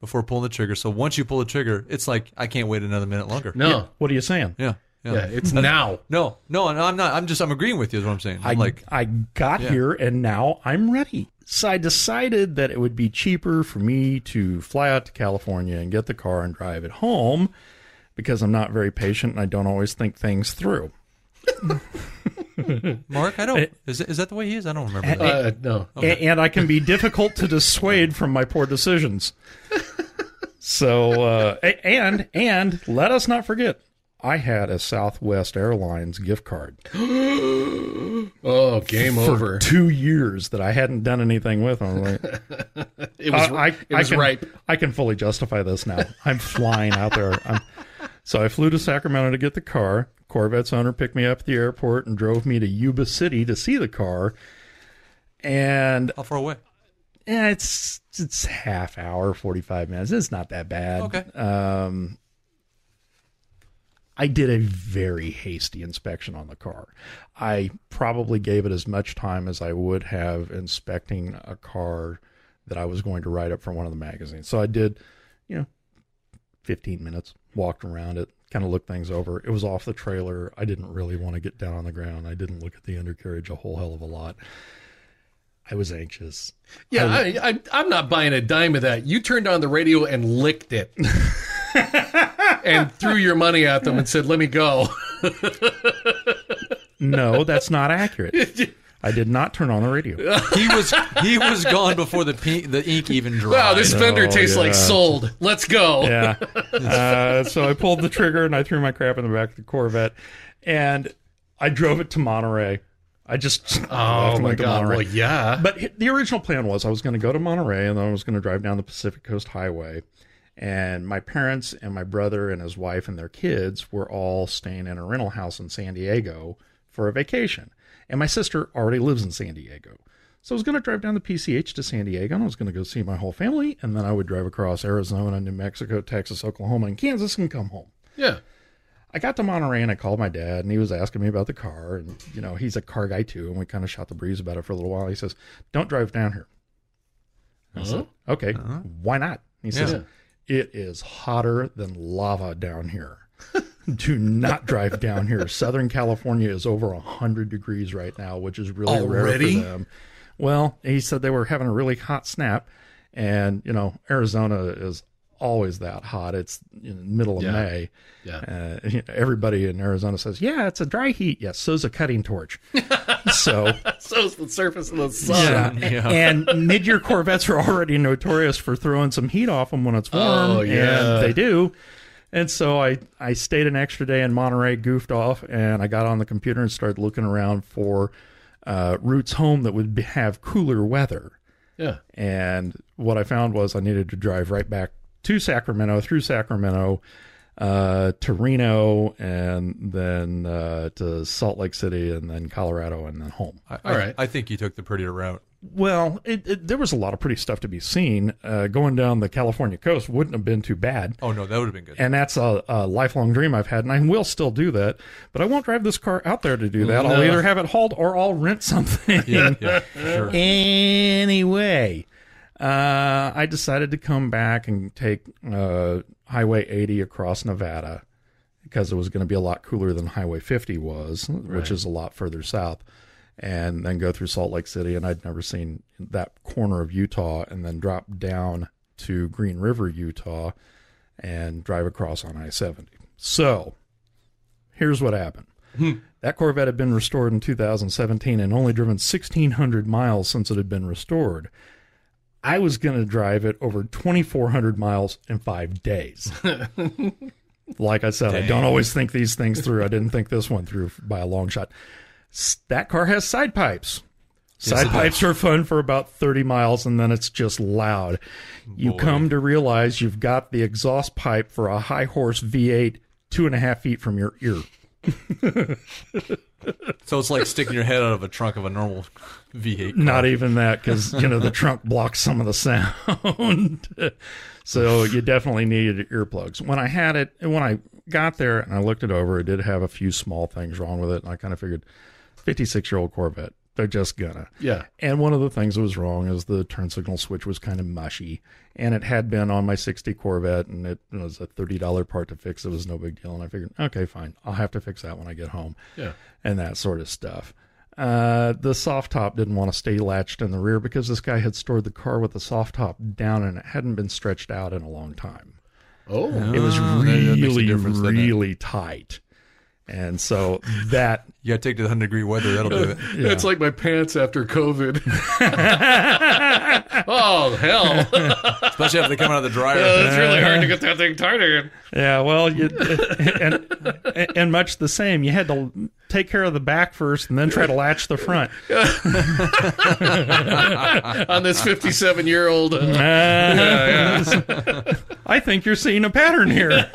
before pulling the trigger. So once you pull the trigger, it's like, I can't wait another minute longer. No. What are you saying? Yeah. Yeah. Yeah, it's now. No, no, no, I'm not. I'm just, I'm agreeing with you, is what I'm saying. I I'm like, I got Yeah. here and now I'm ready. So I decided that it would be cheaper for me to fly out to California and get the car and drive it home because I'm not very patient and I don't always think things through. Mark, I don't. Is, it, is that the way he is? I don't remember that. Uh, no. A- and I can be difficult to dissuade from my poor decisions. So, uh, and and let us not forget, I had a Southwest Airlines gift card Oh, game for over. two years that I hadn't done anything with. I'm like, It was, Uh, I, it was I can, ripe. I can fully justify this now. I'm flying out there. I'm, so I flew to Sacramento to get the car. Corvette's owner picked me up at the airport and drove me to Yuba City to see the car. And How far away? yeah, it's it's half hour, forty five minutes. It's not that bad. Okay. Um, I did a very hasty inspection on the car. I probably gave it as much time as I would have inspecting a car that I was going to write up for one of the magazines. So I did, you know, 15 minutes, walked around it, kind of looked things over. It was off the trailer. I didn't really want to get down on the ground. I didn't look at the undercarriage a whole hell of a lot. I was anxious. Yeah, I, I, I'm not buying a dime of that. You turned on the radio and licked it. and threw your money at them and said, let me go. No, that's not accurate. I did not turn on the radio. He was he was gone before the pe- the ink even dried. Wow, this fender Oh, tastes like sold. Let's go. Yeah. Uh, so I pulled the trigger and I threw my crap in the back of the Corvette, and I drove it to Monterey. I just Oh and my to god. Monterey. Well, yeah. But the original plan was I was going to go to Monterey and then I was going to drive down the Pacific Coast Highway. And my parents and my brother and his wife and their kids were all staying in a rental house in San Diego for a vacation. And my sister already lives in San Diego. So I was going to drive down the PCH to San Diego and I was going to go see my whole family. And then I would drive across Arizona, New Mexico, Texas, Oklahoma, and Kansas and come home. yeah. I got to Monterey and I called my dad and he was asking me about the car and you know he's a car guy too and we kind of shot the breeze about it for a little while. He says, "Don't drive down here." I said, "Okay, uh-huh. why not?" He says, Yeah. "It is hotter than lava down here. Do not drive down here. Southern California is over hundred degrees right now, which is really rare for them." Well, he said they were having a really hot snap, and you know Arizona is always that hot. It's in the middle of Yeah. May. Yeah. Uh, you know, everybody in Arizona says, "Yeah, it's a dry heat." Yes, so's a cutting torch. so, So's the surface of the sun. yeah. Yeah. and mid-year Corvettes are already notorious for throwing some heat off them when it's warm, Oh, yeah. and they do. And so I I stayed an extra day in Monterey, goofed off, and I got on the computer and started looking around for uh, routes home that would be, have cooler weather. Yeah. And what I found was I needed to drive right back to Sacramento, through Sacramento, uh, to Reno, and then uh, to Salt Lake City, and then Colorado, and then home. I, All I- right. I think you took the prettier route. Well, it, it, there was a lot of pretty stuff to be seen. Uh, going down the California coast wouldn't have been too bad. Oh no, that would have been good. And that's a, a lifelong dream I've had, and I will still do that. But I won't drive this car out there to do that. I'll either have it hauled or I'll rent something. yeah, yeah, sure. Anyway, uh, I decided to come back and take uh, Highway 80 across Nevada because it was going to be a lot cooler than Highway 50 was, which is a lot further south, and then go through Salt Lake City. And I'd never seen that corner of Utah, and then drop down to Green River, Utah, and drive across on I 70. So here's what happened. That Corvette had been restored in 2017 and only driven 1,600 miles since it had been restored. I was going to drive it over 2,400 miles in five days. like I said, I don't always think these things through. I didn't think this one through by a long shot. That car has side pipes. Side it pipes are fun for about 30 miles and then it's just loud. You Boy. come to realize you've got the exhaust pipe for a high horse V8 two and a half feet from your ear. So it's like sticking your head out of a trunk of a normal V8. car. Not even that, because you know the trunk blocks some of the sound. so you definitely needed earplugs. When I had it, when I got there and I looked it over, it did have a few small things wrong with it, and I kind of figured, fifty-six-year-old Corvette, they're just gonna. Yeah. And one of the things that was wrong is the turn signal switch was kind of mushy, and it had been on my 60 Corvette, and it was a $30 part to fix. It was no big deal, and I figured, okay, fine, I'll have to fix that when I get home Yeah. and that sort of stuff. Uh, the soft top didn't want to stay latched in the rear because this guy had stored the car with the soft top down and it hadn't been stretched out in a long time. Oh. It was Ah, that- that makes a really, difference, doesn't it? really tight. And so that, You got to take to the 100 degree weather. That'll do it. It's like my pants after COVID. oh hell! Especially after they come out of the dryer. it's really hard to get that thing tighter. yeah, well, you, and, and much the same, you had to take care of the back first and then try to latch the front. On this fifty-seven-year-old. Uh, Uh, I think you're seeing a pattern here.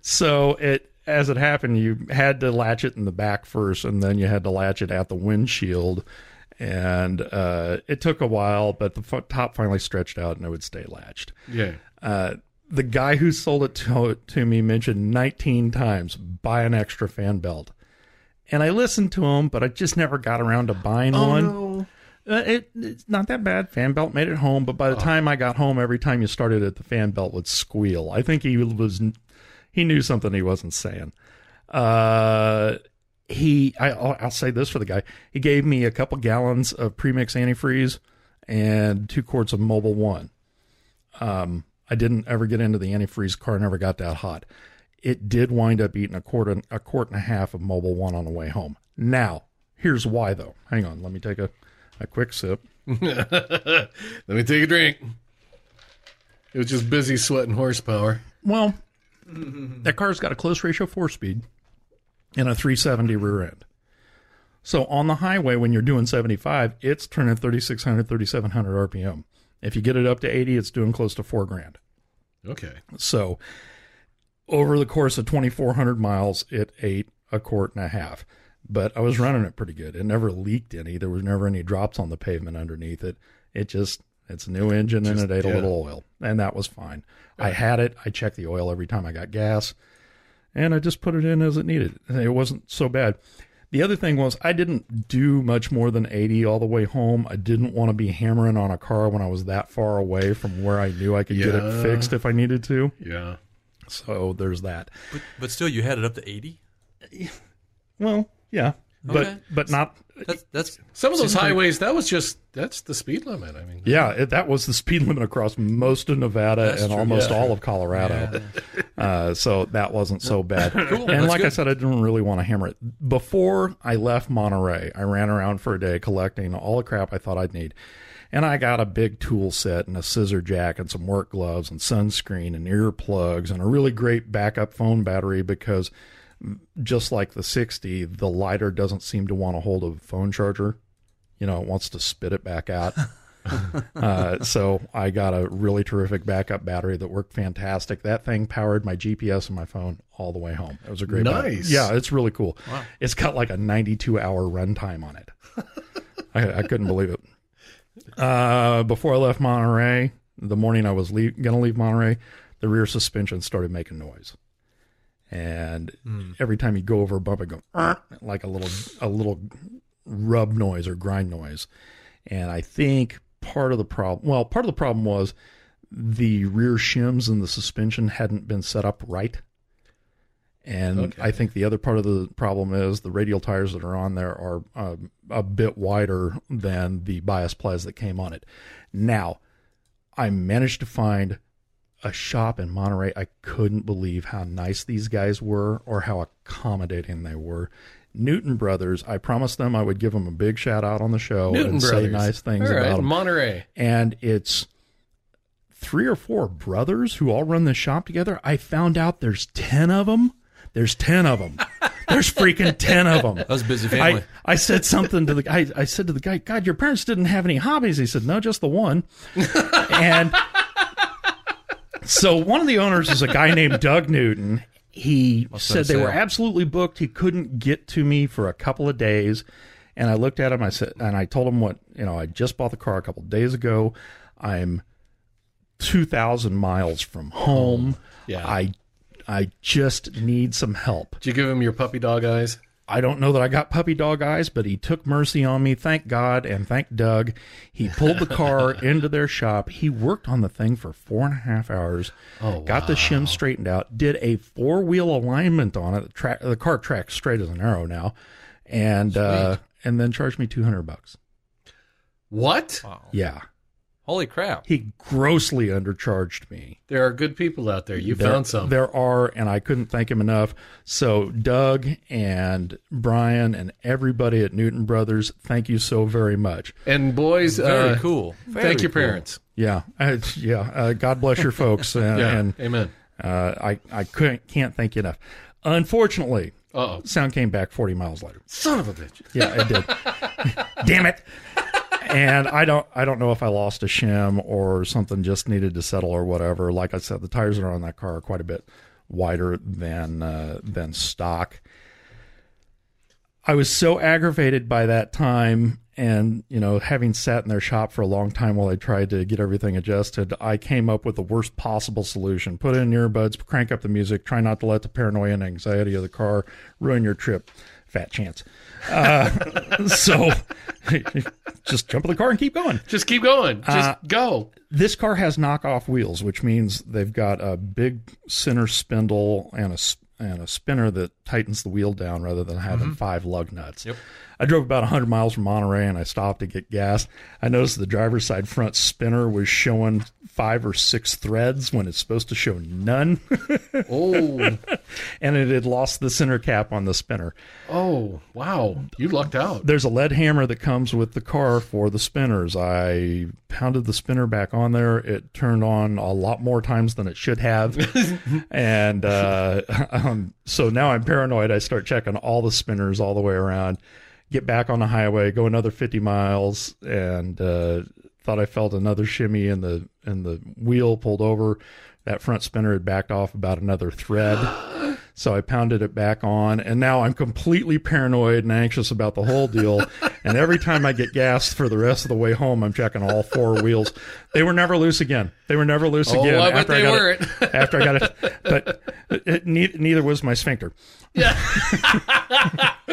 so it, as it happened, you had to latch it in the back first, and then you had to latch it at the windshield. And uh, it took a while, but the f- top finally stretched out, and it would stay latched. yeah. Uh, the guy who sold it to, to me mentioned 19 times buy an extra fan belt. And I listened to him, but I just never got around to buying one. Uh, it, it's not that bad. Fan belt made it home, but by the time I got home, every time you started it, the fan belt would squeal. I think he was he knew something he wasn't saying. Uh, he I, I'll I'll say this for the guy. He gave me a couple gallons of premix antifreeze and two quarts of Mobil One. Um, I didn't ever get into the antifreeze. Car never got that hot. It did wind up eating a quart and, a quart and a half of Mobil One on the way home. Now, here's why though. Hang on, let me take a a quick sip. Let me take a drink. It was just busy sweating horsepower. Well, Mm-hmm. that car's got a close ratio four speed and a 370 rear end. So on the highway, when you're doing 75, it's turning 3,600, 3,700 RPM. If you get it up to 80, it's doing close to four grand. Okay. So over the course of 2,400 miles, it ate a quart and a half. But I was running it pretty good. It never leaked any. There was never any drops on the pavement underneath it. It just, it's a new engine and it ate yeah. a little oil. And that was fine. I had it. I checked the oil every time I got gas. And I just put it in as it needed. It wasn't so bad. The other thing was I didn't do much more than 80 all the way home. I didn't want to be hammering on a car when I was that far away from where I knew I could get it fixed if I needed to. Yeah. So there's that. But, but still, you had it up to 80? Well, yeah, but Okay. but not. That's, that's Some of those highways, that was just that's the speed limit. I mean, Yeah, it, that was the speed limit across most of Nevada That's and true, almost yeah. all of Colorado. Uh, so that wasn't so bad. and that's like I said, I didn't really want to hammer it. Before I left Monterey, I ran around for a day collecting all the crap I thought I'd need. And I got a big tool set and a scissor jack and some work gloves and sunscreen and earplugs and a really great backup phone battery because just like the 60, the lighter doesn't seem to want to hold a phone charger. You know, it wants to spit it back out. uh, so I got a really terrific backup battery that worked fantastic. That thing powered my GPS and my phone all the way home. It was a great battery. Nice. Yeah, it's really cool. It's got like a 92 hour runtime on it. I, I couldn't believe it. Uh, before I left Monterey, the morning I was leave, going to leave Monterey, the rear suspension started making noise. And every time you go over a bump, it go "Arr," like a little a little rub noise or grind noise. And I think part of the problem, well, part of the problem was the rear shims and the suspension hadn't been set up right. And I think the other part of the problem is the radial tires that are on there are um, a bit wider than the bias plies that came on it. Now, I managed to find a shop in Monterey. I couldn't believe how nice these guys were or how accommodating they were. Newton Brothers, I promised them I would give them a big shout out on the show Newton and Brothers. say nice things All right, about them. Monterey. And it's three or four brothers who all run the shop together. I found out there's 10 of them. There's 10 of them. There's freaking 10 of them. That was a busy family. I, I said something to the guy. I said to the guy, God, your parents didn't have any hobbies. He said, No, just the one. and so one of the owners is a guy named Doug Newton. He said they were absolutely booked. He couldn't get to me for a couple of days. And I looked at him. I said, and I told him what you know. I just bought the car a couple of days ago. I'm two thousand miles from home. Yeah. I I just need some help. Did you give him your puppy dog eyes? I don't know that I got puppy dog eyes, but he took mercy on me. Thank God and thank Doug. He pulled the car into their shop. He worked on the thing for four and a half hours. Oh, got the shim straightened out. Did a four wheel alignment on it. The, tra- the car tracks straight as an arrow now, and uh, and then charged me two hundred bucks. What? Yeah, Holy crap! he grossly undercharged me. There are good people out there. You There- found some. There are, and I couldn't thank him enough. So, Doug and Brian and everybody at Newton Brothers, thank you so very much. and boys, Very uh, cool. Very thank your cool. parents. Yeah, uh, yeah. Uh, God bless your folks, and, Yeah. and Amen. uh, I I couldn't can't thank you enough. Unfortunately, Uh oh. sound came back forty miles later. Son of a bitch. Yeah, it did. Damn it. And I don't I don't know if I lost a shim or something just needed to settle or whatever. Like I said, the tires that are on that car are quite a bit wider than uh, than stock. I was so aggravated by that time and, you know, having sat in their shop for a long time while I tried to get everything adjusted, I came up with the worst possible solution. Put in earbuds, crank up the music, try not to let the paranoia and anxiety of the car ruin your trip. Fat chance. Uh, so just jump in the car and keep going. Just keep going. Just Uh, go. This car has knockoff wheels, which means they've got a big center spindle and a and a spinner that tightens the wheel down rather than having five lug nuts. Yep. I drove about 100 miles from Monterey and I stopped to get gas. I noticed the driver's side front spinner was showing five or six threads when it's supposed to show none, Oh, and it had lost the center cap on the spinner. oh, wow. You lucked out. There's a lead hammer that comes with the car for the spinners. I pounded the spinner back on there. It turned on a lot more times than it should have. and uh, um, so now I'm paranoid. I start checking all the spinners all the way around, get back on the highway, go another 50 miles, and uh, thought I felt another shimmy in the in the wheel pulled over. That front spinner had backed off about another thread. So I pounded it back on, and now I'm completely paranoid and anxious about the whole deal. and every time I get gas for the rest of the way home, I'm checking all four wheels. They were never loose again. They were never loose Oh, again. I bet they got weren't. It, after I got it, but it, neither, neither was my sphincter.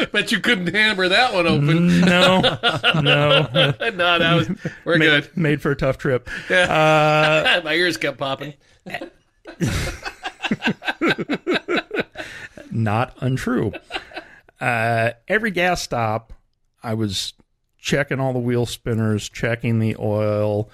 Bet you couldn't hammer that one open. No, no, no, that was. We're made, good. made for a tough trip. Uh, My ears kept popping. not untrue. Uh, every gas stop, I was checking all the wheel spinners, checking the oil,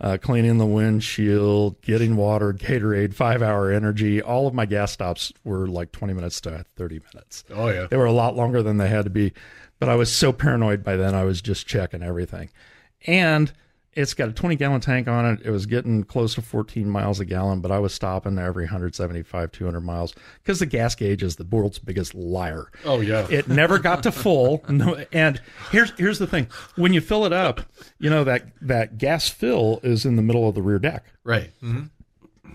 uh, cleaning the windshield, getting water, Gatorade, five hour energy. All of my gas stops were like 20 minutes to 30 minutes. Oh, yeah. They were a lot longer than they had to be, but I was so paranoid by then, I was just checking everything. And it's got a 20 gallon tank on it. It was getting close to 14 miles a gallon, but I was stopping every 175, 200 miles because the gas gauge is the world's biggest liar. Oh, yeah. It never got to full. No, and here's here's the thing: when you fill it up, you know that that gas fill is in the middle of the rear deck. right. Mm-hmm.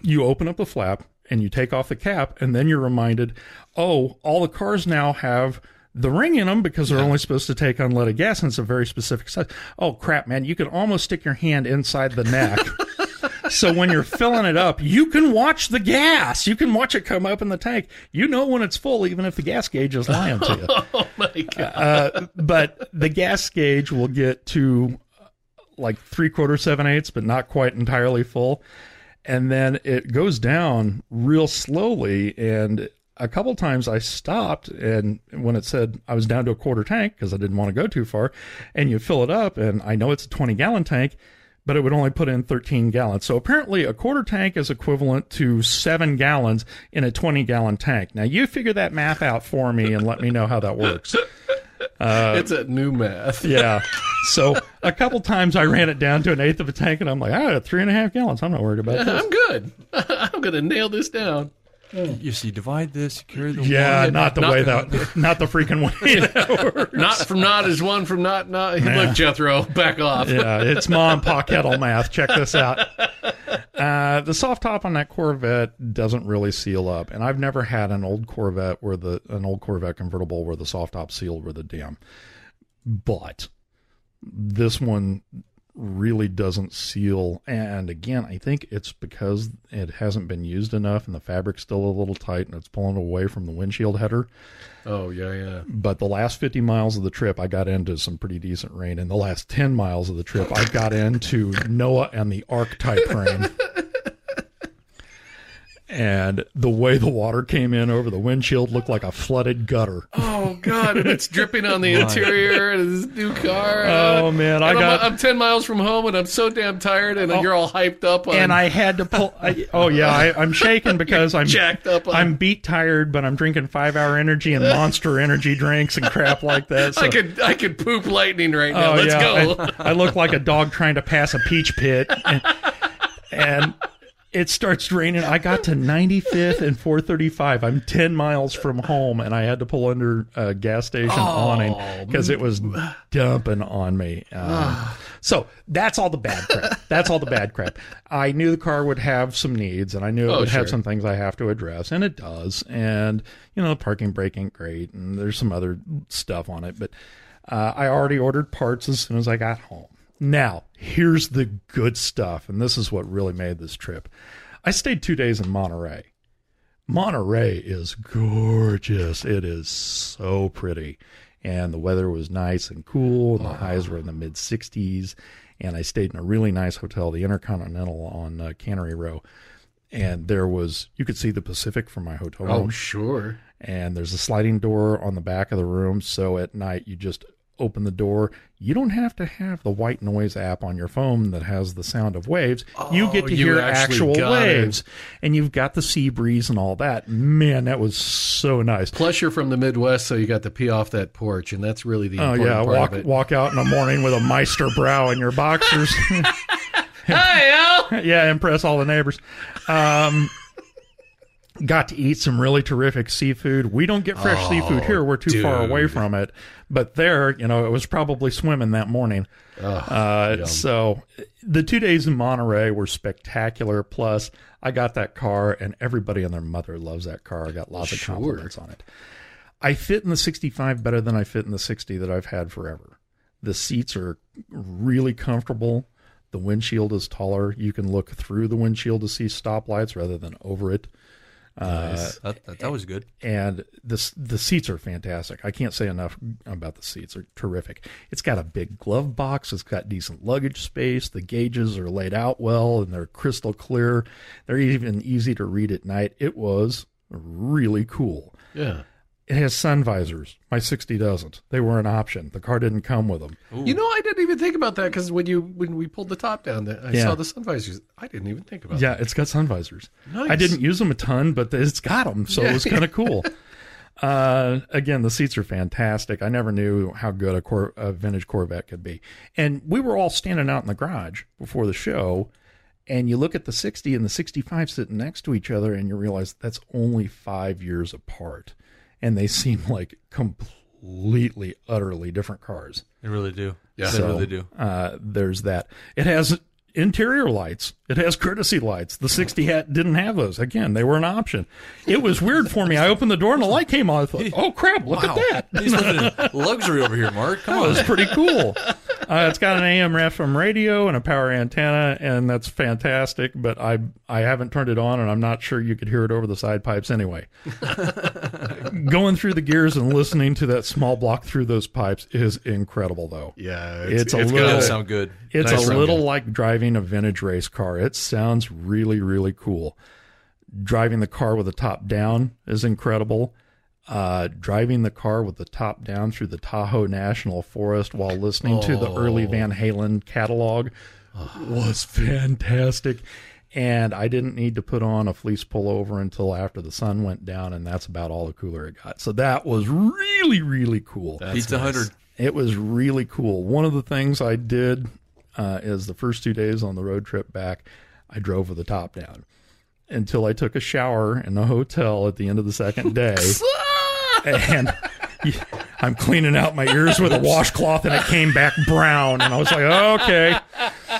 You open up the flap and you take off the cap, and then you're reminded, oh, all the cars now have the ring in them because they're only supposed to take unleaded gas, and it's a very specific size. Oh crap, man! You can almost stick your hand inside the neck. So when you're filling it up, you can watch the gas. You can watch it come up in the tank. You know when it's full, even if the gas gauge is lying to you. Oh, my God. Uh, but the gas gauge will get to like three quarter seven eighths, but not quite entirely full. And then it goes down real slowly. And a couple times I stopped and when it said I was down to a quarter tank because I didn't want to go too far, and you fill it up, and I know it's a 20 gallon tank, but it would only put in 13 gallons. So apparently a quarter tank is equivalent to seven gallons in a 20 gallon tank. Now you figure that math out for me and let me know how that works. it's a new math. Yeah. So a couple times I ran it down to an eighth of a tank, and I'm like, ah, three and a half gallons. I'm not worried about this. I'm good. I'm gonna nail this down. You see, divide this, carry the Yeah, one. not the Not- way that, not the freaking way that works. Not from not is one from not not. Look, Jethro, back off. yeah, it's mom pa kettle math. Check this out. Uh, the soft top on that Corvette doesn't really seal up, and I've never had an old Corvette where the an old Corvette convertible where the soft top sealed with a dam. But this one really doesn't seal, and again, I think it's because it hasn't been used enough, and the fabric's still a little tight, and it's pulling away from the windshield header. Oh yeah, yeah. but the last 50 miles of the trip i got into some pretty decent rain. And the last 10 miles of the trip i got into noah and the ark type rain and the way the water came in over the windshield looked like a flooded gutter Oh god, and it's dripping on the interior of this new car. Oh, man, I And I'm- I'm, ten miles from home, and I'm so damn tired, and oh, you're all hyped up. On, and i had to pull I, oh yeah I, i'm shaking because i'm jacked up. On, i'm beat tired but i'm drinking five hour energy and monster energy drinks and crap like that so I could I could poop lightning right now. Oh Let's yeah, go. I, I look like a dog trying to pass a peach pit, and, and it starts raining. I got to 95th and 435. I'm 10 miles from home, and I had to pull under a gas station awning because it was dumping on me. Um, so that's all the bad crap. That's all the bad crap. I knew the car would have some needs, and I knew it Oh, would sure. have some things I have to address, and it does. And you know, the parking brake ain't great, and there's some other stuff on it, but. Uh, I already ordered parts as soon as I got home. Now, here's the good stuff, and this is what really made this trip. I stayed two days in Monterey. Monterey is gorgeous. It is so pretty. And the weather was nice and cool, and the highs were in the mid 60s. And I stayed in a really nice hotel, the Intercontinental on uh, Cannery Row. And there was, you could see the Pacific from my hotel room oh sure. and there's a sliding door on the back of the room so at night you just open the door you don't have to have the white noise app on your phone that has the sound of waves you get to you hear actual got it. waves and you've got the sea breeze and all that man that was so nice Plus, you're from the Midwest, so you got to pee off that porch, and that's really the oh important yeah part walk walk out in the morning with a Meister Brau in your boxers Hey, Al! yeah, impress all the neighbors. Um, got to eat some really terrific seafood. We don't get fresh seafood here; we're too far away from it. But there, you know, it was probably swimming that morning. uh, so the two days in Monterey were spectacular. Plus, I got that car, and everybody and their mother loves that car. I got lots of Sure. compliments on it. I fit in the 65 better than I fit in the 60 that I've had forever. The seats are really comfortable. The windshield is taller. You can look through the windshield to see stoplights rather than over it. Nice. Uh, that, that, that was good. And the the seats are fantastic. I can't say enough about the seats. They're terrific. It's got a big glove box. It's got decent luggage space. The gauges are laid out well and they're crystal clear. They're even easy to read at night. It was really cool. Yeah. It has sun visors. My 60 doesn't. They were an option. The car didn't come with them. You know, I didn't even think about that because when you when we pulled the top down, I Yeah. saw the sun visors. I didn't even think about. It. Yeah, it's got sun visors. Nice. I didn't use them a ton, but it's got them, so it was kind of cool. Uh, again, the seats are fantastic. I never knew how good a, Cor- a vintage Corvette could be. And we were all standing out in the garage before the show, and you look at the 60 and the 65 sitting next to each other, and you realize that's only five years apart. And they seem like completely, utterly different cars. They really do. Yeah. they really do. Uh, there's that. It has interior lights. It has courtesy lights. The 60 hat didn't have those. Again, they were an option. It was weird for me. I opened the door and the light came on. I thought, oh crap, look Wow. at that. He's living in luxury over here, Mark. Come That on. was pretty cool. Uh, it's got an AM FM radio and a power antenna, and that's fantastic. But I I haven't turned it on, and I'm not sure you could hear it over the side pipes anyway. Going through the gears and listening to that small block through those pipes is incredible, though. Yeah, It's a got little- sound good. It's Nice a little good. like driving a vintage race car. It sounds really, really cool. Driving the car with the top down is incredible. Uh, driving the car with the top down through the Tahoe National Forest while listening to the early Van Halen catalog was fantastic. And I didn't need to put on a fleece pullover until after the sun went down, and that's about all the cooler it got. So that was really, really cool. Beats a hundred. It was really cool. One of the things I did uh, is the first two days on the road trip back, I drove with the top down until I took a shower in the hotel at the end of the second day. and I'm cleaning out my ears with a washcloth, and it came back brown. And I was like, okay,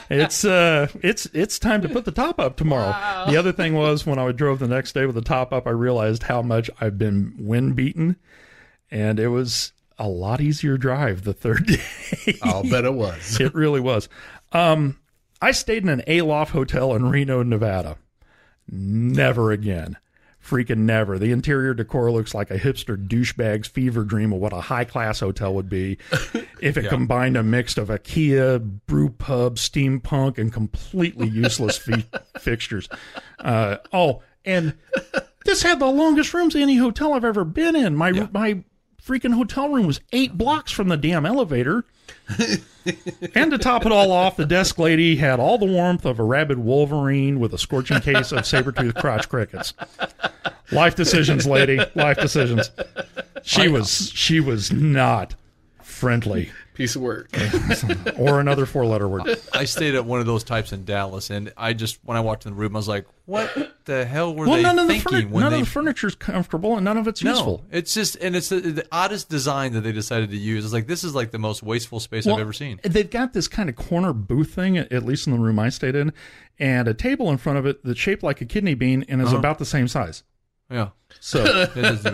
it's uh, it's it's time to put the top up tomorrow. The other thing was when I drove the next day with the top up, I realized how much I've been wind beaten, and it was a lot easier drive the third day. I'll bet it was. it really was. Um, I stayed in an Aloft hotel in Reno, Nevada. Never again. Freaking never. The interior decor looks like a hipster douchebag's fever dream of what a high class hotel would be if it combined a mix of IKEA, brew pub, steampunk, and completely useless fi- fixtures. Uh, oh, and this had the longest rooms of any hotel I've ever been in. My my freaking hotel room was eight blocks from the damn elevator. and to top it all off, the desk lady had all the warmth of a rabid wolverine with a scorching case of saber-toothed crotch crickets. Life decisions, lady. Life decisions. She was she was not friendly Piece of work. or another four-letter word. I stayed at one of those types in Dallas, and I just when I walked in the room, I was like, "What the hell were Well, they none of the thinking furni- when none they?" of the furniture's comfortable and none of it's no, useful. it's just and it's the, the oddest design that they decided to use. It's like this is like the most wasteful space I've ever seen. They've got this kind of corner booth thing, at at least in the room I stayed in, and a table in front of it that's shaped like a kidney bean and is Uh-huh. about the same size. Yeah, So It is-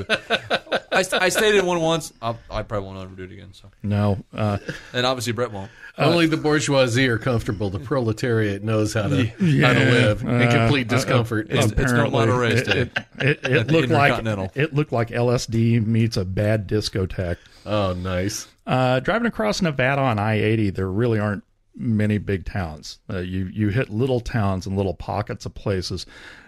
I, st- I stayed in one once. I'll, I probably won't ever do it again. So, no, uh, and obviously Brett won't. Only the bourgeoisie are comfortable. The proletariat knows how to how to live in Uh, complete discomfort. It's- it's no apparently Monterey it, State. it, it, At it the looked like Intercontinental. it looked like LSD meets a bad discotheque. oh, nice. Uh, driving across Nevada on I eighty, there really aren't many big towns. Uh, you you hit little towns and little pockets of places,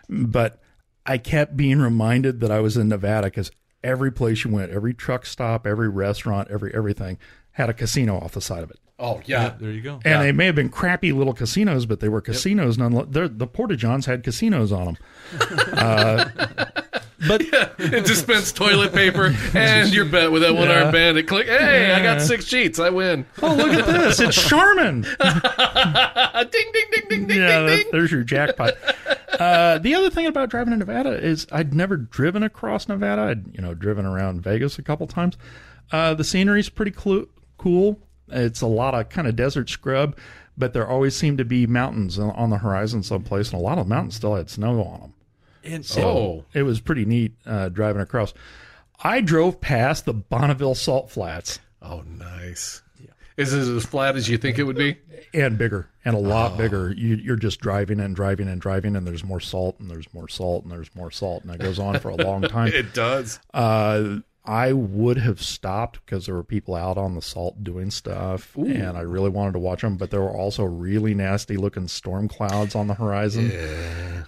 but I kept being reminded that I was in Nevada because every place you went, every truck stop, every restaurant, every everything had a casino off the side of it. Oh yeah. There you go. And they may have been crappy little casinos, but they were casinos nonetheless. The Porta Johns had casinos on them. Uh, but yeah, it dispensed toilet paper and your bet with that one arm bandit. Click. Hey, I got six sheets. I win. oh, look at this! It's Charmin. Ding ding ding ding ding yeah, ding ding. there's your jackpot. Uh, the other thing about driving in Nevada is I'd never driven across Nevada. I'd you know driven around Vegas a couple times. Uh, the scenery's pretty clu- cool. It's a lot of kind of desert scrub, but there always seem to be mountains on- on the horizon someplace, and a lot of the mountains still had snow on them. And Oh, It was pretty neat uh, driving across. I drove past the Bonneville Salt Flats oh, nice. Is it as flat as you think it would be? and bigger and a lot bigger. You, you're just driving and driving and driving, and there's more salt and there's more salt and there's more salt, and it goes on for a long time. It does. Uh, I would have stopped because there were people out on the salt doing stuff, and I really wanted to watch them. But there were also really nasty looking storm clouds on the horizon.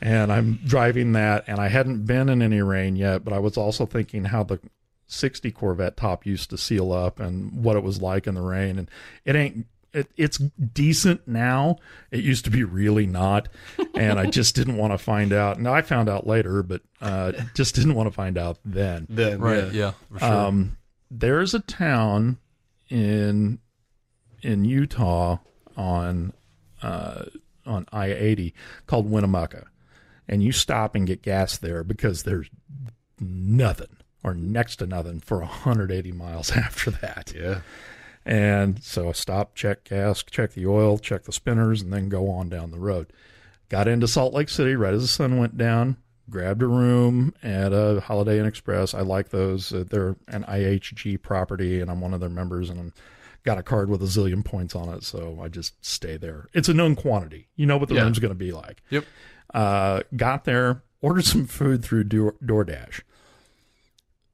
And I'm driving that, and I hadn't been in any rain yet, but I was also thinking how the 60 Corvette top used to seal up and what it was like in the rain. And it ain't. It, it's decent now. It used to be really not, and I just didn't want to find out. Now I found out later, but uh, just didn't want to find out then Then right, yeah. yeah, for sure. um, there's a town in in Utah on uh, on I eighty called Winnemucca, and you stop and get gas there because there's nothing or next to nothing for 180 miles after that. Yeah. And so I stopped, check gas, check the oil, check the spinners, and then go on down the road. Got into Salt Lake City right as the sun went down. Grabbed a room at a Holiday Inn Express. I like those. Uh, They're an IHG property, and I'm one of their members, and I'm, got a card with a zillion points on it. So I just stay there. It's a known quantity. You know what the Yeah. room's going to be like. Yep. Uh, got there, ordered some food through Door- DoorDash.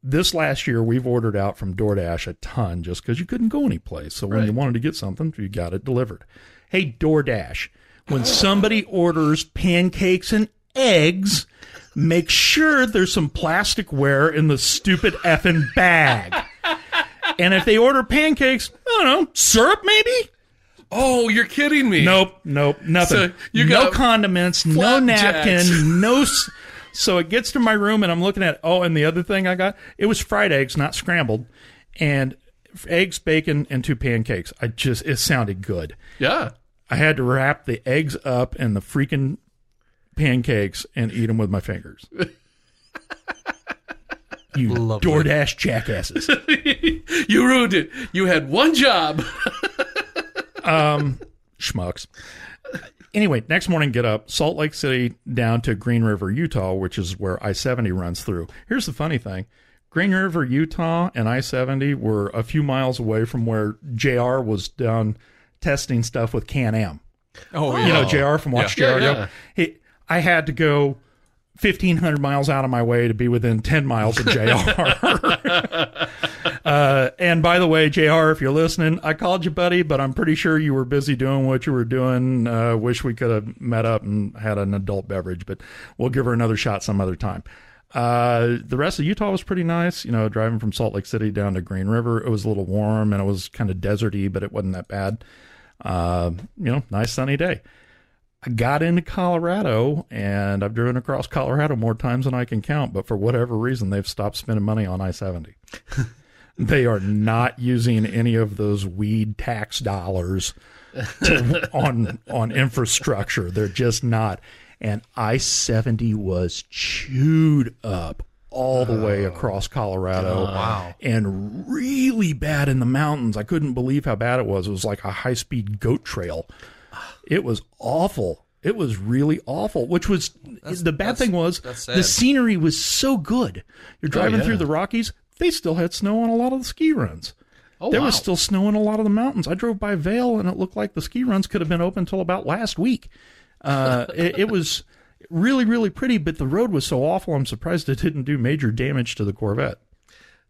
This last year, we've ordered out from DoorDash a ton just because you couldn't go anyplace. So when you wanted to get something, you got it delivered. Hey, DoorDash, when somebody orders pancakes and eggs, make sure there's some plasticware in the stupid effing bag. And if they order pancakes, I don't know, syrup maybe? Oh, you're kidding me. Nope, nope, nothing. So you no got condiments, no napkin, no. So it gets to my room and I'm looking at. Oh, and the other thing I got, it was fried eggs, not scrambled, and eggs, bacon, and two pancakes. I just it sounded good. Yeah. I had to wrap the eggs up in the freaking pancakes and eat them with my fingers. You Lovely. DoorDash jackasses. You ruined it. You had one job. um, schmucks. Anyway, next morning, get up, Salt Lake City down to Green River, Utah, which is where I 70 runs through. Here's the funny thing Green River, Utah, and I 70 were a few miles away from where JR was down testing stuff with Can Am. Oh, You know, JR from Watch Yeah, JR. Yeah. He, I had to go 1,500 miles out of my way to be within 10 miles of JR. uh, and by the way, JR, if you're listening, I called you, buddy, but I'm pretty sure you were busy doing what you were doing. Uh, wish we could have met up and had an adult beverage, but we'll give her another shot some other time. Uh, the rest of Utah was pretty nice. You know, driving from Salt Lake City down to Green River, it was a little warm and it was kind of deserty, but it wasn't that bad. Uh, you know, nice sunny day. I got into Colorado and I've driven across Colorado more times than I can count, but for whatever reason, they've stopped spending money on I 70. they are not using any of those weed tax dollars to, on, on infrastructure. They're just not. And I 70 was chewed up all the way across Colorado. wow. And really bad in the mountains. I couldn't believe how bad it was. It was like a high speed goat trail. It was awful. It was really awful. Which was the bad thing was the scenery was so good. You're driving yeah. through the Rockies. They still had snow on a lot of the ski runs. Oh, there wow. was still snow in a lot of the mountains. I drove by Vail and it looked like the ski runs could have been open until about last week. Uh, it, it was really, really pretty, but the road was so awful. I'm surprised it didn't do major damage to the Corvette.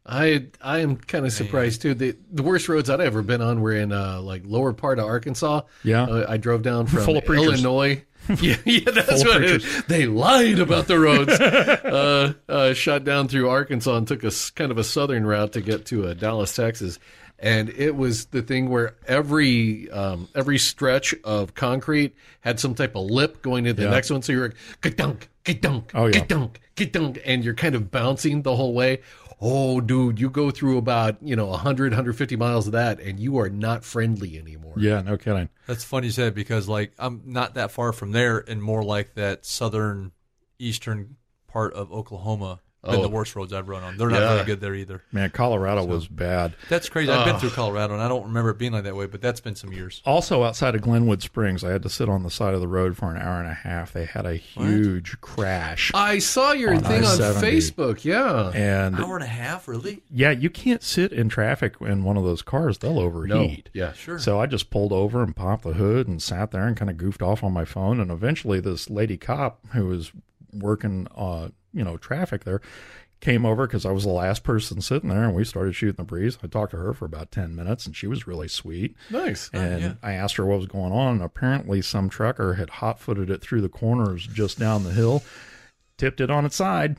I I am kind of surprised too. The the worst roads I'd ever been on were in uh, like lower part of Arkansas. Yeah. uh, I drove down from Full. Illinois. yeah, yeah, that's of what it They lied about the roads. uh, uh, shot down through Arkansas and took a kind of a southern route to get to uh, Dallas, Texas. And it was the thing where every um, every stretch of concrete had some type of lip going into the Yeah. next one. So you're like, dunk, dunk, Oh, yeah. dunk, dunk, and you're kind of bouncing the whole way. Oh, dude, you go through about you know 100, 150 miles of that, and you are not friendly anymore. Yeah, no kidding. That's funny you said because like I'm not that far from there and more like that southern eastern part of Oklahoma than Oh. the worst roads I've run on. They're not Yeah. very good there either. Man, Colorado was bad. That's crazy. I've been through Colorado and I don't remember it being like that way, but that's been some years. Also, outside of Glenwood Springs, I had to sit on the side of the road for an hour and a half. They had a huge crash. I saw your On thing on I-70. Facebook. Yeah. And Hour and a half, really? yeah, you can't sit in traffic in one of those cars, they'll overheat. Yeah. Sure. So I just pulled over and popped the hood and sat there and kind of goofed off on my phone. And eventually, this lady cop who was working, uh, you know, traffic there came over because I was the last person sitting there, and we started shooting the breeze. I talked to her for about ten minutes, and she was really sweet. Nice. And yeah. I asked her what was going on. And apparently, some trucker had hot footed it through the corners just down the hill, tipped it on its side,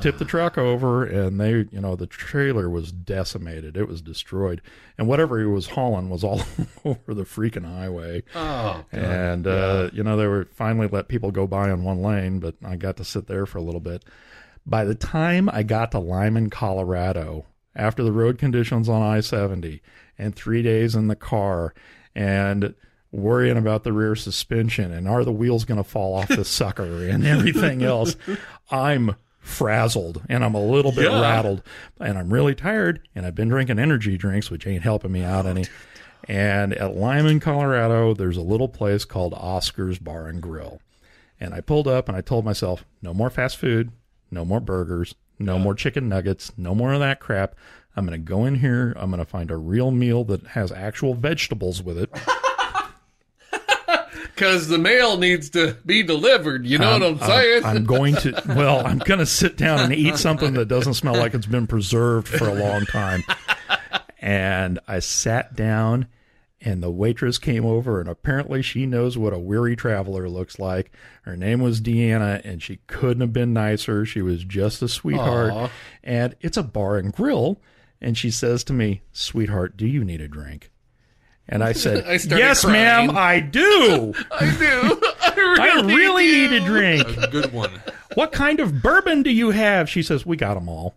tipped the truck over, and they, you know, the trailer was decimated. It was destroyed. And whatever he was hauling was all over the freaking highway. Oh, and, uh, you know, they were finally let people go by on one lane, but I got to sit there for a little bit. By the time I got to Limon, Colorado, after the road conditions on I 70 and three days in the car and worrying about the rear suspension and are the wheels going to fall off the sucker and everything else, I'm frazzled and I'm a little bit Yeah. rattled and I'm really tired and I've been drinking energy drinks, which ain't helping me out any. And at Limon, Colorado, there's a little place called Oscar's Bar and Grill. And I pulled up and I told myself, no more fast food, no more burgers, no more chicken nuggets, no more of that crap. I'm going to go in here. I'm going to find a real meal that has actual vegetables with it. Because the mail needs to be delivered. You know what I'm saying? I'm going to, well, I'm going to sit down and eat something that doesn't smell like it's been preserved for a long time. And I sat down And the waitress came over, and apparently she knows what a weary traveler looks like. Her name was Deanna, and she couldn't have been nicer. She was just a sweetheart. Aw. And it's a bar and grill. And she says to me, Sweetheart, do you need a drink? And I said, I Yes, crying. ma'am, I do. I do. I I really, really do. need a drink. A good one. What kind of bourbon do you have? She says, We got them all.